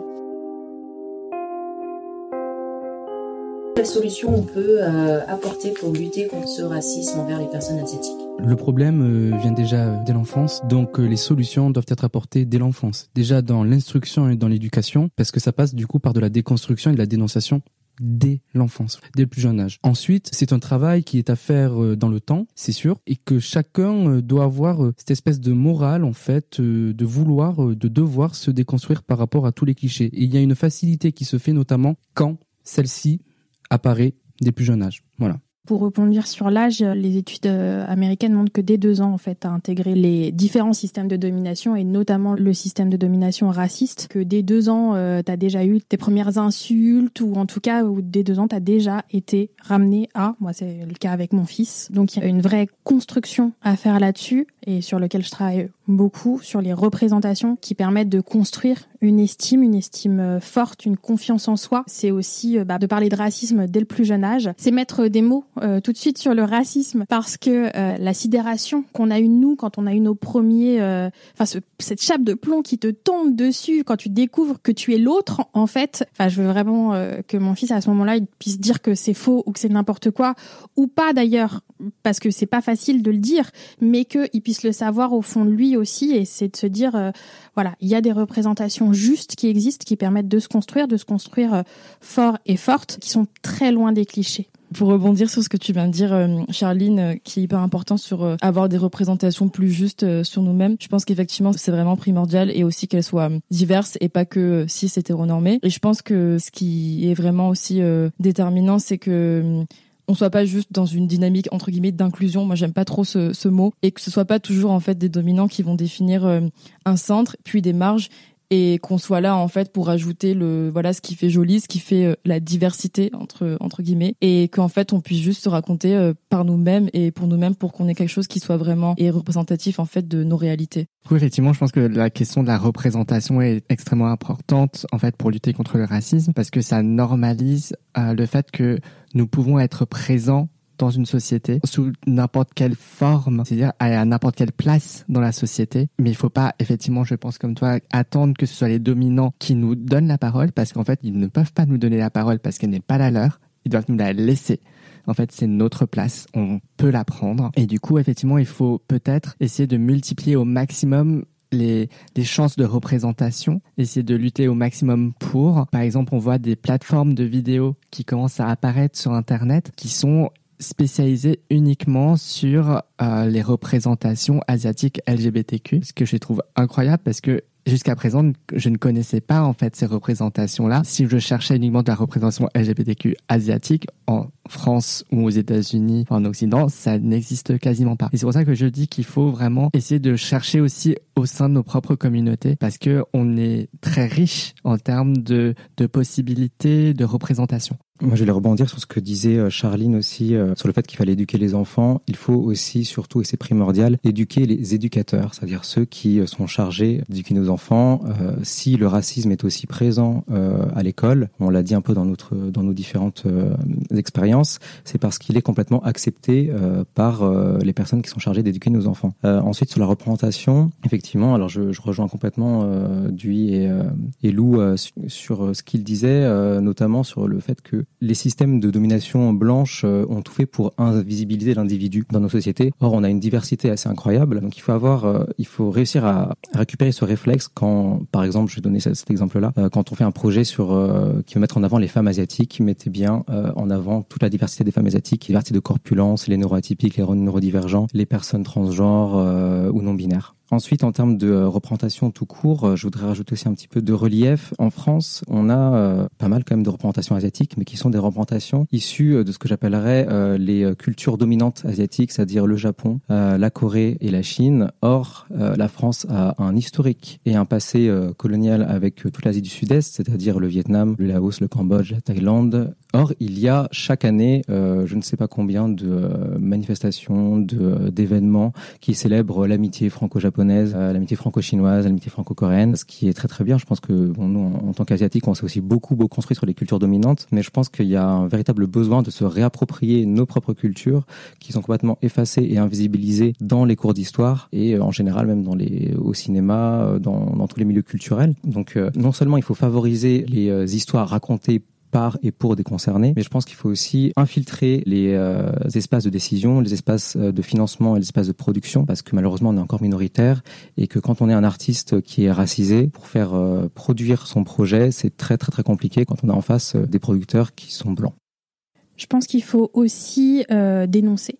Quelle solution on peut euh, apporter pour lutter contre ce racisme envers les personnes asiatiques? Le problème vient déjà dès l'enfance, donc les solutions doivent être apportées dès l'enfance. Déjà dans l'instruction et dans l'éducation, parce que ça passe du coup par de la déconstruction et de la dénonciation dès l'enfance, dès le plus jeune âge. Ensuite, c'est un travail qui est à faire euh, dans le temps, c'est sûr, et que chacun euh, doit avoir euh, cette espèce de morale, en fait, de vouloir, de devoir se déconstruire par rapport à tous les clichés. Et il y a une facilité qui se fait notamment quand celle-ci apparaît dès plus jeune âge. Voilà Pour rebondir sur l'âge, les études euh, américaines montrent que dès deux ans, en fait, à intégrer les différents systèmes de domination et notamment le système de domination raciste, que dès deux ans, euh, tu déjà eu tes premières insultes ou en tout cas, ou dès deux ans, tu as déjà été ramené à, moi c'est le cas avec mon fils. Donc il y a une vraie construction à faire là-dessus et sur lequel je travaille beaucoup, sur les représentations qui permettent de construire une estime, une estime euh, forte, une confiance en soi. C'est aussi bah, de parler de racisme dès le plus jeune âge. C'est mettre des mots euh, tout de suite sur le racisme parce que euh, la sidération qu'on a eu nous quand on a eu nos premiers, euh, enfin cette chape de plomb qui te tombe dessus quand tu découvres que tu es l'autre en fait. Enfin, je veux vraiment que mon fils à ce moment-là il puisse dire que c'est faux ou que c'est n'importe quoi ou pas d'ailleurs parce que c'est pas facile de le dire, mais qu'il puisse le savoir au fond de lui aussi et c'est de se dire voilà, il y a des représentations justes qui existent qui permettent de se construire, de se construire fort et forte, qui sont très loin des clichés. Pour rebondir sur ce que tu viens de dire, euh, Charline, euh, qui est hyper important sur euh, avoir des représentations plus justes sur nous-mêmes, je pense qu'effectivement c'est vraiment primordial et aussi qu'elles soient diverses et pas que si c'est hétéronormé. Et je pense que ce qui est vraiment aussi déterminant, c'est que on soit pas juste dans une dynamique entre guillemets d'inclusion. Moi, j'aime pas trop ce, ce, mot et que ce soit pas toujours en fait des dominants qui vont définir un centre, puis des marges et qu'on soit là en fait pour ajouter le voilà ce qui fait joli, ce qui fait euh, la diversité entre entre guillemets et qu'en fait on puisse juste se raconter euh, par nous-mêmes et pour nous-mêmes pour qu'on ait quelque chose qui soit vraiment et représentatif en fait de nos réalités. Oui, effectivement, je pense que la question de la représentation est extrêmement importante en fait pour lutter contre le racisme parce que ça normalise euh, le fait que nous pouvons être présents dans une société sous n'importe quelle forme, c'est-à-dire à n'importe quelle place dans la société. Mais il faut pas, effectivement, je pense comme toi, attendre que ce soit les dominants qui nous donnent la parole parce qu'en fait, ils ne peuvent pas nous donner la parole parce qu'elle n'est pas la leur. Ils doivent nous la laisser. En fait, c'est notre place. On peut la prendre. Et du coup, effectivement, il faut peut-être essayer de multiplier au maximum les, chances de représentation, essayer de lutter au maximum pour. Par exemple, on voit des plateformes de vidéos qui commencent à apparaître sur Internet qui sont spécialisé uniquement sur euh, les représentations asiatiques LGBTQ, ce que je trouve incroyable parce que jusqu'à présent, je ne connaissais pas en fait ces représentations-là. Si je cherchais uniquement de la représentation LGBTQ asiatique en France ou aux États-Unis, en Occident, ça n'existe quasiment pas. Et c'est pour ça que je dis qu'il faut vraiment essayer de chercher aussi au sein de nos propres communautés parce que on est très riche en termes de, de possibilités de représentation. Moi, je voulais rebondir sur ce que disait euh, Charline aussi, euh, sur le fait qu'il fallait éduquer les enfants. Il faut aussi, surtout, et c'est primordial, éduquer les éducateurs, c'est-à-dire ceux qui euh, sont chargés d'éduquer nos enfants. si le racisme est aussi présent à l'école, on l'a dit un peu dans notre, dans nos différentes expériences, c'est parce qu'il est complètement accepté par les personnes qui sont chargées d'éduquer nos enfants. ensuite, sur la représentation, effectivement, alors je, je rejoins complètement Duy et, et Lou sur ce qu'ils disaient, notamment sur le fait que les systèmes de domination blanche euh, ont tout fait pour invisibiliser l'individu dans nos sociétés. Or, on a une diversité assez incroyable, donc il faut avoir, euh, il faut réussir à récupérer ce réflexe quand, par exemple, je vais donner cet exemple-là, euh, quand on fait un projet sur qui veut mettre en avant les femmes asiatiques, mettez bien en avant toute la diversité des femmes asiatiques, la diversité de corpulence, les neuroatypiques, les neurodivergents, les personnes transgenres ou non binaires. Ensuite, en termes de euh, représentation tout court, euh, je voudrais rajouter aussi un petit peu de relief. En France, on a euh, pas mal quand même de représentations asiatiques, mais qui sont des représentations issues de ce que j'appellerais les cultures dominantes asiatiques, c'est-à-dire le Japon, la Corée et la Chine. Or, la France a un historique et un passé colonial avec toute l'Asie du Sud-Est, c'est-à-dire le Vietnam, le Laos, le Cambodge, la Thaïlande. Or, il y a chaque année, je ne sais pas combien de manifestations, d'événements qui célèbrent l'amitié franco-japonaise euh, l'amitié franco-chinoise, l'amitié franco-coréenne, ce qui est très très bien. Je pense que bon, nous, en, tant qu'asiatiques, on s'est aussi beaucoup, beaucoup construit sur les cultures dominantes, mais je pense qu'il y a un véritable besoin de se réapproprier nos propres cultures qui sont complètement effacées et invisibilisées dans les cours d'histoire et euh, en général même dans les, au cinéma, euh, dans, dans tous les milieux culturels. Donc non seulement il faut favoriser les histoires racontées par et pour des concernés. Mais je pense qu'il faut aussi infiltrer les euh, espaces de décision, les espaces euh, de financement et les espaces de production, parce que malheureusement on est encore minoritaire et que quand on est un artiste qui est racisé, pour faire euh, produire son projet, c'est très très très compliqué quand on a en face des producteurs qui sont blancs. Je pense qu'il faut aussi dénoncer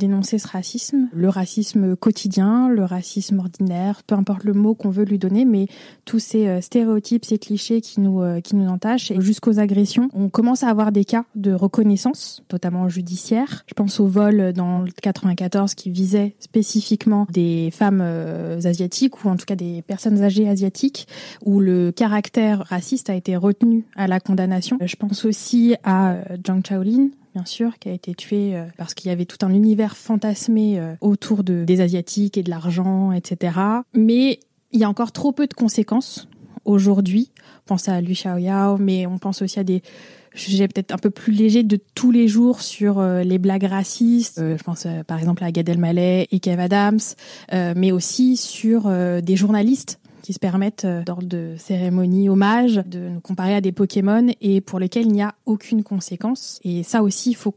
dénoncer ce racisme, le racisme quotidien, le racisme ordinaire, peu importe le mot qu'on veut lui donner, mais tous ces euh, stéréotypes, ces clichés qui nous euh, qui nous entachent, et jusqu'aux agressions. On commence à avoir des cas de reconnaissance, notamment judiciaire. Je pense au vol dans le 94 qui visait spécifiquement des femmes euh, asiatiques ou en tout cas des personnes âgées asiatiques, où le caractère raciste a été retenu à la condamnation. Je pense aussi à Zhang Chaolin, bien sûr, qui a été tué euh, parce qu'il y avait tout un univers fantasmé euh, autour de, des Asiatiques et de l'argent, etc. Mais il y a encore trop peu de conséquences aujourd'hui. On pense à Lu Xiaoyao, mais on pense aussi à des sujets peut-être un peu plus légers de tous les jours sur euh, les blagues racistes. je pense par exemple à Gad Elmaleh et Kev Adams, mais aussi sur des journalistes qui se permettent, euh, d'ordre de cérémonie, hommage, de nous comparer à des Pokémon et pour lesquels il n'y a aucune conséquence. Et ça aussi, il faut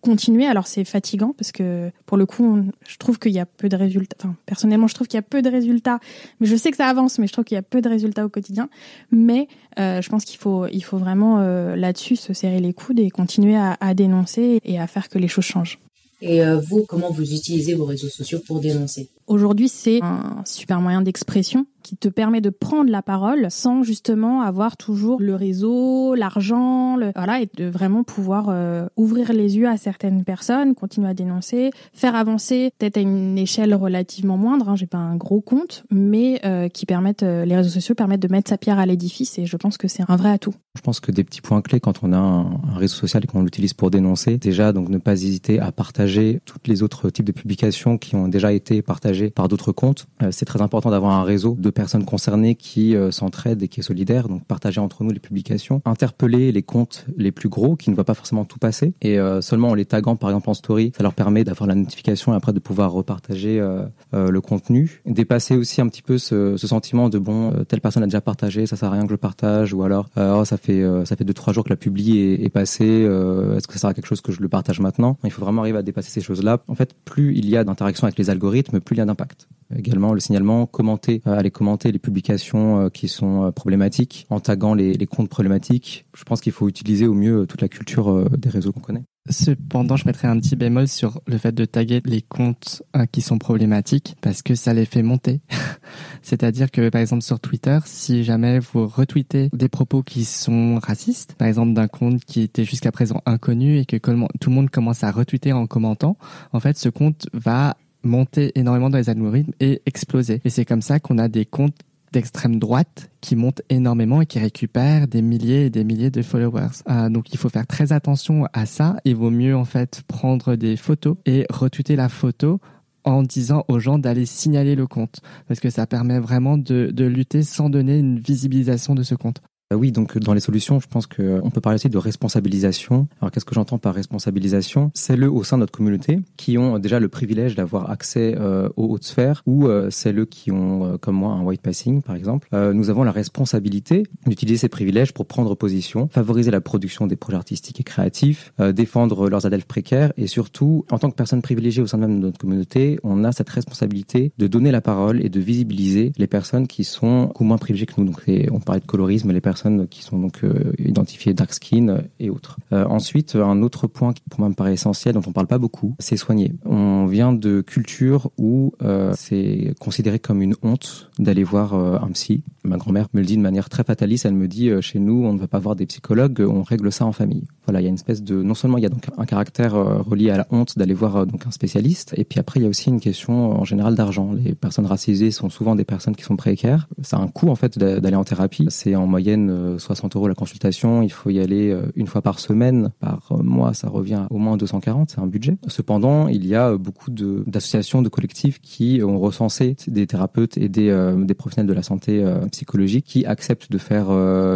continuer. Alors c'est fatigant parce que pour le coup, je trouve qu'il y a peu de résultats. Enfin, personnellement, je trouve qu'il y a peu de résultats. Mais je sais que ça avance, mais je trouve qu'il y a peu de résultats au quotidien. Mais euh, je pense qu'il faut, il faut vraiment euh, là-dessus se serrer les coudes et continuer à, à, dénoncer et à faire que les choses changent. Et euh, vous, comment vous utilisez vos réseaux sociaux pour dénoncer? Aujourd'hui, c'est un super moyen d'expression qui te permet de prendre la parole sans justement avoir toujours le réseau, l'argent, voilà, et de vraiment pouvoir euh, ouvrir les yeux à certaines personnes, continuer à dénoncer, faire avancer peut-être à une échelle relativement moindre. Hein, J'ai pas un gros compte, mais euh, qui permettent, euh, les réseaux sociaux permettent de mettre sa pierre à l'édifice, et je pense que c'est un vrai atout. Je pense que des petits points clés quand on a un, réseau social et qu'on l'utilise pour dénoncer, déjà donc ne pas hésiter à partager toutes les autres types de publications qui ont déjà été partagées par d'autres comptes. c'est très important d'avoir un réseau de concernées qui euh, s'entraident et qui est solidaire, donc partager entre nous les publications, interpeller les comptes les plus gros qui ne voient pas forcément tout passer et euh, seulement en les taguant par exemple en story, ça leur permet d'avoir la notification et après de pouvoir repartager euh, le contenu. Dépasser aussi un petit peu ce, sentiment de bon, telle personne a déjà partagé, ça sert à rien que je partage ou alors oh, ça fait ça fait deux trois jours que la publie est, est passée, est-ce que ça sert à quelque chose que je le partage maintenant? Il faut vraiment arriver à dépasser ces choses-là. En fait, plus il y a d'interaction avec les algorithmes, plus il y a d'impact. Également le signalement, commenter, aller commenter les publications euh, qui sont euh, problématiques, en taguant les, les comptes problématiques. Je pense qu'il faut utiliser au mieux euh, toute la culture des réseaux qu'on connaît. Cependant, je mettrais un petit bémol sur le fait de taguer les comptes qui sont problématiques parce que ça les fait monter. C'est-à-dire que, par exemple, sur Twitter, si jamais vous retweetez des propos qui sont racistes, par exemple d'un compte qui était jusqu'à présent inconnu et que tout le monde commence à retweeter en commentant, en fait, ce compte va monter énormément dans les algorithmes et exploser. Et c'est comme ça qu'on a des comptes d'extrême droite qui montent énormément et qui récupèrent des milliers et des milliers de followers. Euh, donc il faut faire très attention à ça. Il vaut mieux en fait prendre des photos et retweeter la photo en disant aux gens d'aller signaler le compte parce que ça permet vraiment de, de lutter sans donner une visibilisation de ce compte. Euh, oui, donc dans les solutions, je pense qu'on euh, peut parler aussi de responsabilisation. Alors qu'est-ce que j'entends par responsabilisation? C'est le au sein de notre communauté qui ont déjà le privilège d'avoir accès euh, aux hautes sphères ou c'est le qui ont, comme moi, un white passing par exemple. nous avons la responsabilité d'utiliser ces privilèges pour prendre position, favoriser la production des projets artistiques et créatifs, défendre leurs adeptes précaires et surtout, en tant que personne privilégiée au sein même de notre communauté, on a cette responsabilité de donner la parole et de visibiliser les personnes qui sont beaucoup moins privilégiées que nous. Donc on parlait de colorisme, les personnes qui sont donc euh, identifiées dark skin et autres. Euh, ensuite, un autre point qui pour moi me paraît essentiel, dont on parle pas beaucoup, c'est soigner. On vient de culture où euh, c'est considéré comme une honte d'aller voir un psy. Ma grand-mère me le dit de manière très fataliste. Elle me dit chez nous, on ne va pas voir des psychologues, on règle ça en famille. Voilà, il y a une espèce de non seulement il y a donc un caractère relié à la honte d'aller voir donc un spécialiste, et puis après il y a aussi une question en général d'argent. Les personnes racisées sont souvent des personnes qui sont précaires. Ça a un coût en fait d'aller en thérapie. C'est en moyenne 60 euros la consultation, il faut y aller euh, une fois par semaine, par euh, mois, ça revient au moins 240, c'est un budget. Cependant, il y a beaucoup d'associations, de, collectifs qui ont recensé des thérapeutes et des, euh, professionnels de la santé psychologique qui acceptent de faire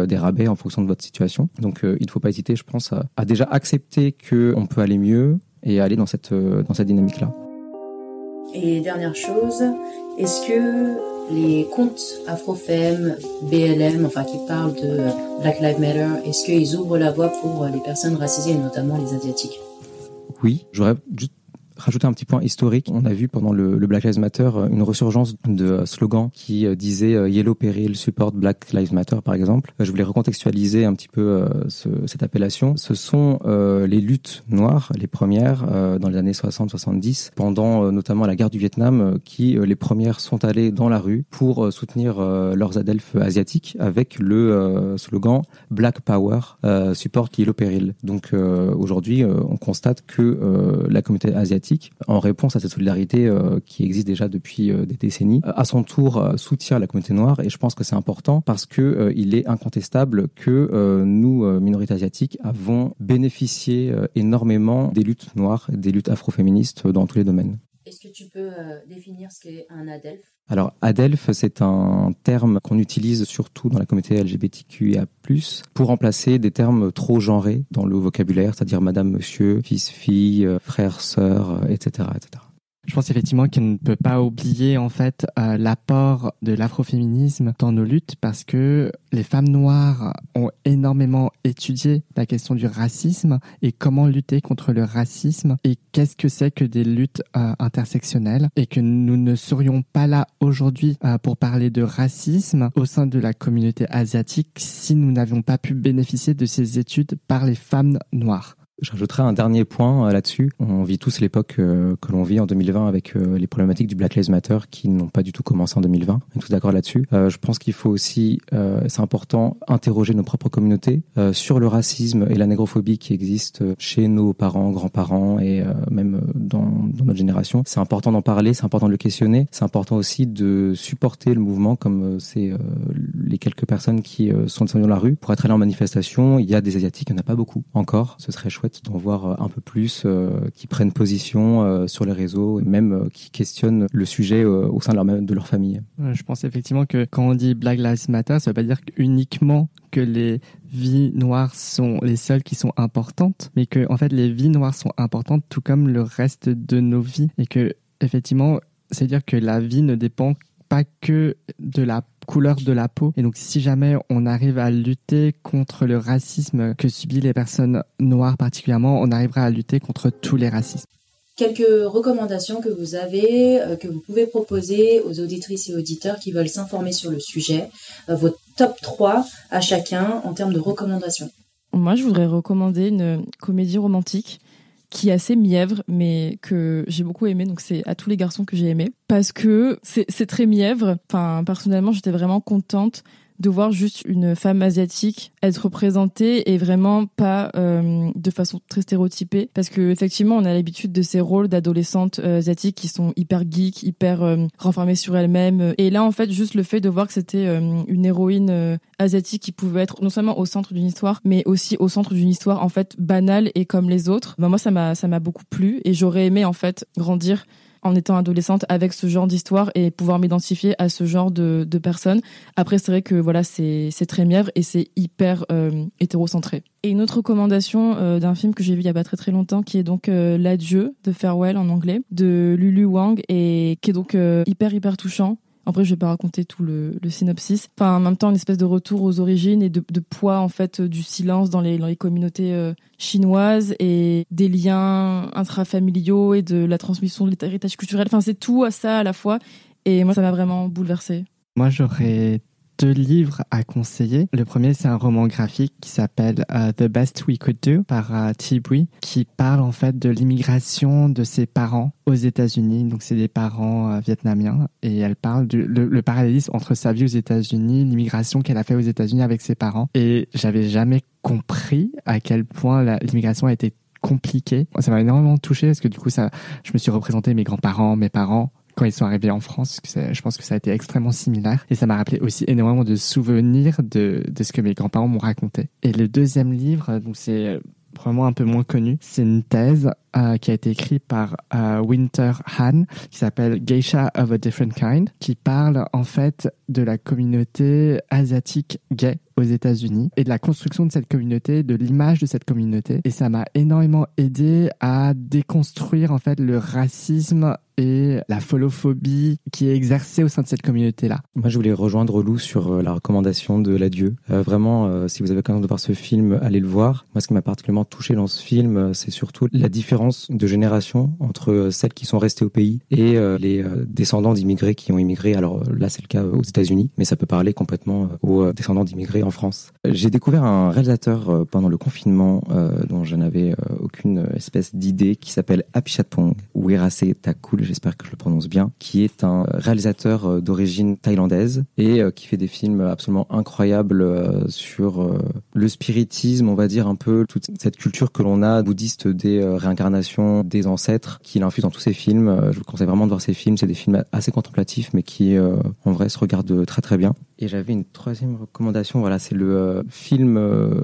des rabais en fonction de votre situation. Donc, il ne faut pas hésiter, je pense, à, à déjà accepter qu'on peut aller mieux et aller dans cette, dans cette dynamique-là. Et dernière chose, est-ce que les comptes Afrofem, BLM, enfin qui parlent de Black Lives Matter, est-ce qu'ils ouvrent la voie pour les personnes racisées, et notamment les asiatiques? Oui, j'aurais juste rajouter un petit point historique. On a vu pendant le, Black Lives Matter une resurgence de slogans qui disaient Yellow Peril support Black Lives Matter par exemple. Je voulais recontextualiser un petit peu ce, cette appellation. Ce sont les luttes noires, les premières dans les années 60-70, pendant notamment la guerre du Vietnam, qui les premières sont allées dans la rue pour soutenir leurs adelphes asiatiques avec le slogan Black Power support Yellow Peril. Donc aujourd'hui, on constate que la communauté asiatique, en réponse à cette solidarité qui existe déjà depuis des décennies, à son tour soutient la communauté noire et je pense que c'est important parce que il est incontestable que nous, minorités asiatiques, avons bénéficié énormément des luttes noires, des luttes afroféministes dans tous les domaines. Est-ce que tu peux définir ce qu'est un ADELF alors, ADELF, c'est un terme qu'on utilise surtout dans la communauté LGBTQIA+, pour remplacer des termes trop genrés dans le vocabulaire, c'est-à-dire madame, monsieur, fils, fille, frère, sœur, etc., etc. Je pense effectivement qu'on ne peut pas oublier en fait euh, l'apport de l'afroféminisme dans nos luttes parce que les femmes noires ont énormément étudié la question du racisme et comment lutter contre le racisme et qu'est-ce que c'est que des luttes euh, intersectionnelles et que nous ne serions pas là aujourd'hui euh, pour parler de racisme au sein de la communauté asiatique si nous n'avions pas pu bénéficier de ces études par les femmes noires. J'ajouterai un dernier point euh, là-dessus. On vit tous l'époque euh, que l'on vit en 2020 avec euh, les problématiques du Black Lives Matter qui n'ont pas du tout commencé en 2020. On est tous d'accord là-dessus. je pense qu'il faut aussi, c'est important, interroger nos propres communautés sur le racisme et la négrophobie qui existent chez nos parents, grands-parents et même dans, dans, notre génération. C'est important d'en parler, c'est important de le questionner. C'est important aussi de supporter le mouvement comme c'est les quelques personnes qui sont dans la rue. Pour être allé en manifestation, il y a des Asiatiques, il n'y en a pas beaucoup encore. Ce serait chouette d'en voir euh, un peu plus, euh, qui prennent position euh, sur les réseaux, et même qui questionnent le sujet au sein de leur, de leur famille. Je pense effectivement que quand on dit Black Lives Matter, ça veut pas dire uniquement que les vies noires sont les seules qui sont importantes, mais que en fait les vies noires sont importantes tout comme le reste de nos vies et que effectivement, c'est dire que la vie ne dépend pas que de la couleur de la peau. Et donc, si jamais on arrive à lutter contre le racisme que subissent les personnes noires particulièrement, on arrivera à lutter contre tous les racismes. Quelques recommandations que vous avez, euh, que vous pouvez proposer aux auditrices et auditeurs qui veulent s'informer sur le sujet. Euh, votre top 3 à chacun en termes de recommandations. Moi, je voudrais recommander une comédie romantique qui est assez mièvre, mais que j'ai beaucoup aimé. Donc c'est à tous les garçons que j'ai aimé parce que c'est très mièvre. Enfin, personnellement, j'étais vraiment contente de voir juste une femme asiatique être représentée et vraiment pas euh, de façon très stéréotypée. Parce que effectivement on a l'habitude de ces rôles d'adolescentes euh, asiatiques qui sont hyper geeks, hyper euh, renfermées sur elles-mêmes. Et là en fait juste le fait de voir que c'était une héroïne asiatique qui pouvait être non seulement au centre d'une histoire mais aussi au centre d'une histoire en fait banale et comme les autres, ben moi ça m'a ça m'a beaucoup plu et j'aurais aimé en fait grandir en étant adolescente avec ce genre d'histoire et pouvoir m'identifier à ce genre de, de personnes. Après, c'est vrai que voilà, c'est très mièvre et c'est hyper euh, hétérocentré. Et une autre recommandation euh, d'un film que j'ai vu il y a pas très très longtemps, qui est donc euh, L'adieu de Farewell en anglais, de Lulu Wang et qui est donc hyper hyper touchant. Après, je vais pas raconter tout le, synopsis. Enfin, en même temps, une espèce de retour aux origines et de, poids en fait du silence dans les, dans les communautés euh, chinoises et des liens intrafamiliaux et de la transmission de l'héritage culturel. Enfin, c'est tout à ça à la fois. Et moi, ça m'a vraiment bouleversée. Moi, j'aurais deux livres à conseiller. Le premier, c'est un roman graphique qui s'appelle euh, The Best We Could Do par uh, qui parle en fait de l'immigration de ses parents aux États-Unis. Donc, c'est des parents euh, vietnamiens et elle parle du le, parallélisme entre sa vie aux États-Unis, l'immigration qu'elle a fait aux États-Unis avec ses parents. Et j'avais jamais compris à quel point l'immigration a été compliquée. Ça m'a énormément touché parce que du coup, ça, je me suis représenté mes grands-parents, mes parents quand ils sont arrivés en France. Je pense que ça a été extrêmement similaire. Et ça m'a rappelé aussi énormément de souvenirs de, de ce que mes grands-parents m'ont raconté. Et le deuxième livre, donc c'est probablement un peu moins connu. C'est une thèse euh, qui a été écrite par euh, Winter Han, qui s'appelle Geisha of a Different Kind, qui parle en fait de la communauté asiatique gay aux États-Unis et de la construction de cette communauté, de l'image de cette communauté. Et ça m'a énormément aidé à déconstruire en fait le racisme et la folophobie qui est exercée au sein de cette communauté-là. Moi, je voulais rejoindre Lou sur euh, la recommandation de l'adieu. Euh, vraiment, euh, si vous avez l'occasion de voir ce film, allez le voir. Moi, ce qui m'a particulièrement touché dans ce film, c'est surtout la différence de génération entre celles qui sont restées au pays et les descendants d'immigrés qui ont immigré. Alors là, c'est le cas aux États-Unis, mais ça peut parler complètement aux descendants d'immigrés en France. J'ai découvert un réalisateur pendant le confinement dont je n'avais aucune espèce d'idée qui s'appelle Apichatpong Wirase Takul j'espère que je le prononce bien, qui est un réalisateur euh, d'origine thaïlandaise et euh, qui fait des films absolument incroyables euh, sur le spiritisme, on va dire un peu toute cette culture que l'on a bouddhiste des réincarnations des ancêtres, qu'il infuse dans tous ses films. Je vous conseille vraiment de voir ses films. C'est des films assez contemplatifs, mais qui en vrai se regardent très très bien. Et j'avais une troisième recommandation. Voilà, c'est le film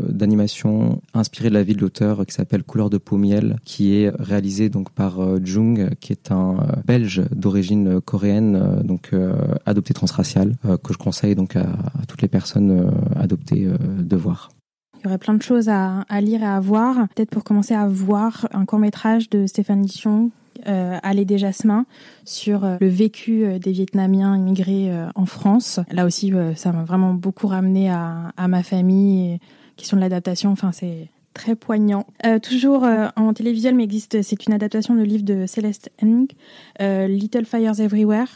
d'animation inspiré de la vie de l'auteur qui s'appelle Couleur de peau miel, qui est réalisé donc par Jung, qui est un belge d'origine coréenne, euh, donc euh, adopté transracial, euh, que je conseille donc à, toutes les personnes adoptées de voir. Il y aurait plein de choses à, lire et à voir. Peut-être pour commencer à voir un court métrage de Stéphane Lichon, euh, Aller des Jasmins, sur le vécu des Vietnamiens immigrés en France. Là aussi, ça m'a vraiment beaucoup ramené à, ma famille. Et question de l'adaptation, enfin, c'est très poignant. Euh, toujours euh, en télévisuel, mais existe, c'est une adaptation de livre de Celeste Ng, euh, Little Fires Everywhere,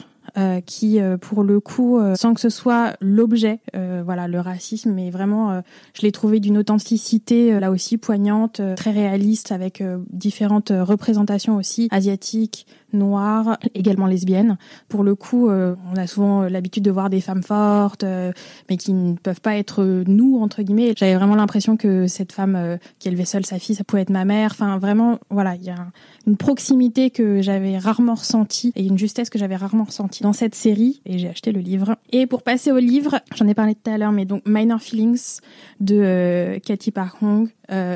qui pour le coup sans que ce soit l'objet voilà le racisme mais vraiment je l'ai trouvé d'une authenticité là aussi poignante très réaliste avec différentes représentations aussi asiatiques noires, également lesbiennes. Pour le coup, euh, on a souvent euh, l'habitude de voir des femmes fortes, euh, mais qui ne peuvent pas être nous entre guillemets. J'avais vraiment l'impression que cette femme qui élevait seule sa fille, ça pouvait être ma mère. Enfin, vraiment, voilà, il y a une proximité que j'avais rarement ressentie et une justesse que j'avais rarement ressentie dans cette série. Et j'ai acheté le livre. Et pour passer au livre, j'en ai parlé tout à l'heure, mais donc Minor Feelings de Cathy Park Hong.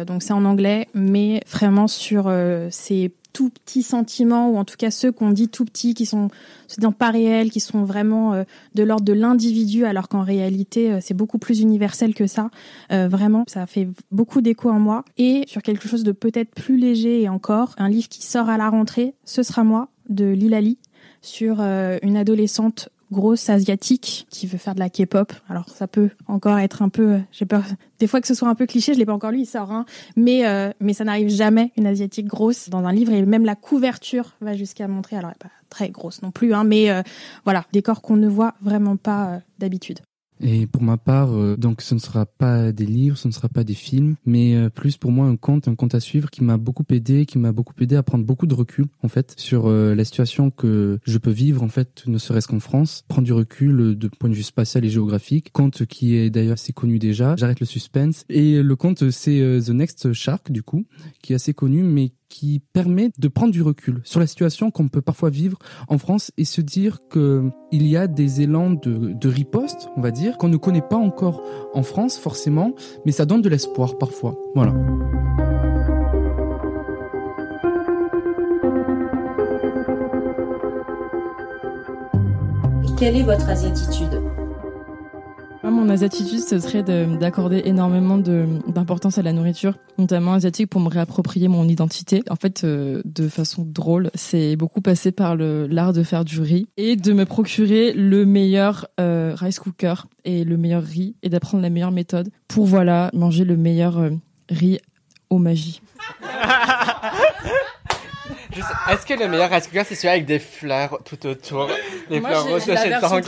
donc c'est en anglais, mais vraiment sur ces tout petits sentiments, ou en tout cas ceux qu'on dit tout petits, qui sont dans pas réels, qui sont vraiment euh, de l'ordre de l'individu, alors qu'en réalité euh, c'est beaucoup plus universel que ça. Euh, vraiment, ça fait beaucoup d'écho en moi. Et sur quelque chose de peut-être plus léger et encore, un livre qui sort à la rentrée, ce sera moi de Lilali sur une adolescente grosse asiatique qui veut faire de la K-pop. Alors ça peut encore être un peu, j'ai peur des fois que ce soit un peu cliché, je l'ai pas encore lu, il sort, hein. mais euh, mais ça n'arrive jamais une asiatique grosse dans un livre et même la couverture va jusqu'à montrer, alors pas très grosse non plus, hein, mais euh, voilà, des corps qu'on ne voit vraiment pas euh, d'habitude. Et pour ma part, euh, donc ce ne sera pas des livres, ce ne sera pas des films, mais euh, plus pour moi un conte, un conte à suivre qui m'a beaucoup aidé, qui m'a beaucoup aidé à prendre beaucoup de recul en fait sur euh, la situation que je peux vivre en fait, ne serait-ce qu'en France, prendre du recul de point de vue spatial et géographique. Conte qui est d'ailleurs assez connu déjà. J'arrête le suspense. Et le conte c'est The Next Shark du coup, qui est assez connu, mais qui permet de prendre du recul sur la situation qu'on peut parfois vivre en France et se dire que il y a des élans de, de riposte, on va dire, qu'on ne connaît pas encore en France forcément, mais ça donne de l'espoir parfois. Voilà. Quelle est votre asiatitude mon asiatitude, ce serait d'accorder énormément d'importance à la nourriture, notamment asiatique, pour me réapproprier mon identité. En fait, euh, de façon drôle, c'est beaucoup passé par l'art de faire du riz et de me procurer le meilleur euh, rice cooker et le meilleur riz et d'apprendre la meilleure méthode pour voilà manger le meilleur euh, riz au magie. Est-ce que le meilleur rice cooker, c'est celui avec des fleurs tout autour? Les fleurs roses de chez Tang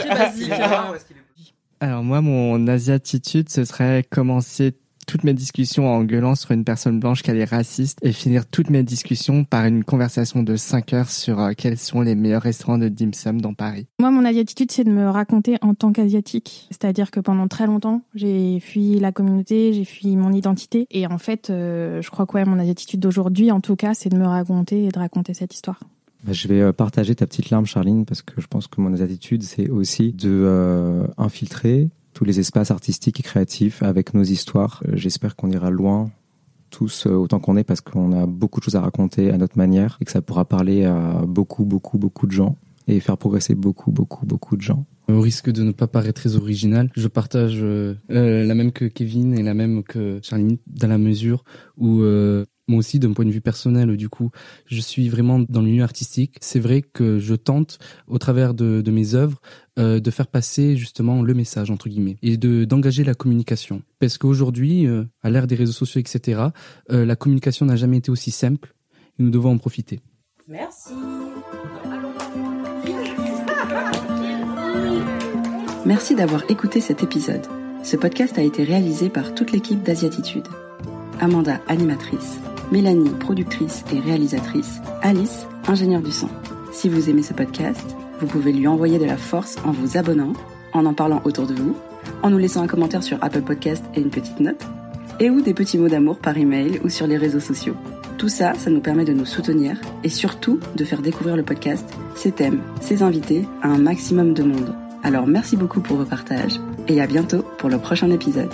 Alors moi, mon asiatitude, ce serait commencer toutes mes discussions en gueulant sur une personne blanche qu'elle est raciste et finir toutes mes discussions par une conversation de 5 heures sur euh, quels sont les meilleurs restaurants de dim sum dans Paris. Moi, mon asiatitude, c'est de me raconter en tant qu'asiatique. C'est-à-dire que pendant très longtemps, j'ai fui la communauté, j'ai fui mon identité. Et en fait, euh, je crois que mon asiatitude d'aujourd'hui, en tout cas, c'est de me raconter et de raconter cette histoire. Bah, je vais euh, partager ta petite larme, Charline, parce que je pense que mon attitude, c'est aussi de euh, infiltrer tous les espaces artistiques et créatifs avec nos histoires. Euh, j'espère qu'on ira loin tous autant qu'on est parce qu'on a beaucoup de choses à raconter à notre manière et que ça pourra parler à beaucoup, beaucoup, beaucoup de gens et faire progresser beaucoup, beaucoup, beaucoup de gens. Au risque de ne pas paraître très original, je partage la même que Kevin et la même que Charline dans la mesure où moi aussi d'un point de vue personnel du coup je suis vraiment dans l'univers artistique c'est vrai que je tente au travers de, de mes œuvres euh, de faire passer justement le message entre guillemets et de d'engager la communication parce qu'aujourd'hui euh, à l'ère des réseaux sociaux etc euh, la communication n'a jamais été aussi simple et nous devons en profiter Merci. Merci d'avoir écouté cet épisode. Ce podcast a été réalisé par toute l'équipe d'Asiatitude. Amanda, animatrice, Mélanie, productrice et réalisatrice, Alice, ingénieure du son. Si vous aimez ce podcast, vous pouvez lui envoyer de la force en vous abonnant, en en parlant autour de vous, en nous laissant un commentaire sur Apple Podcast et une petite note, et ou des petits mots d'amour par email ou sur les réseaux sociaux. Tout ça, ça nous permet de nous soutenir et surtout de faire découvrir le podcast, ses thèmes, ses invités à un maximum de monde. Alors merci beaucoup pour vos partages et à bientôt pour le prochain épisode.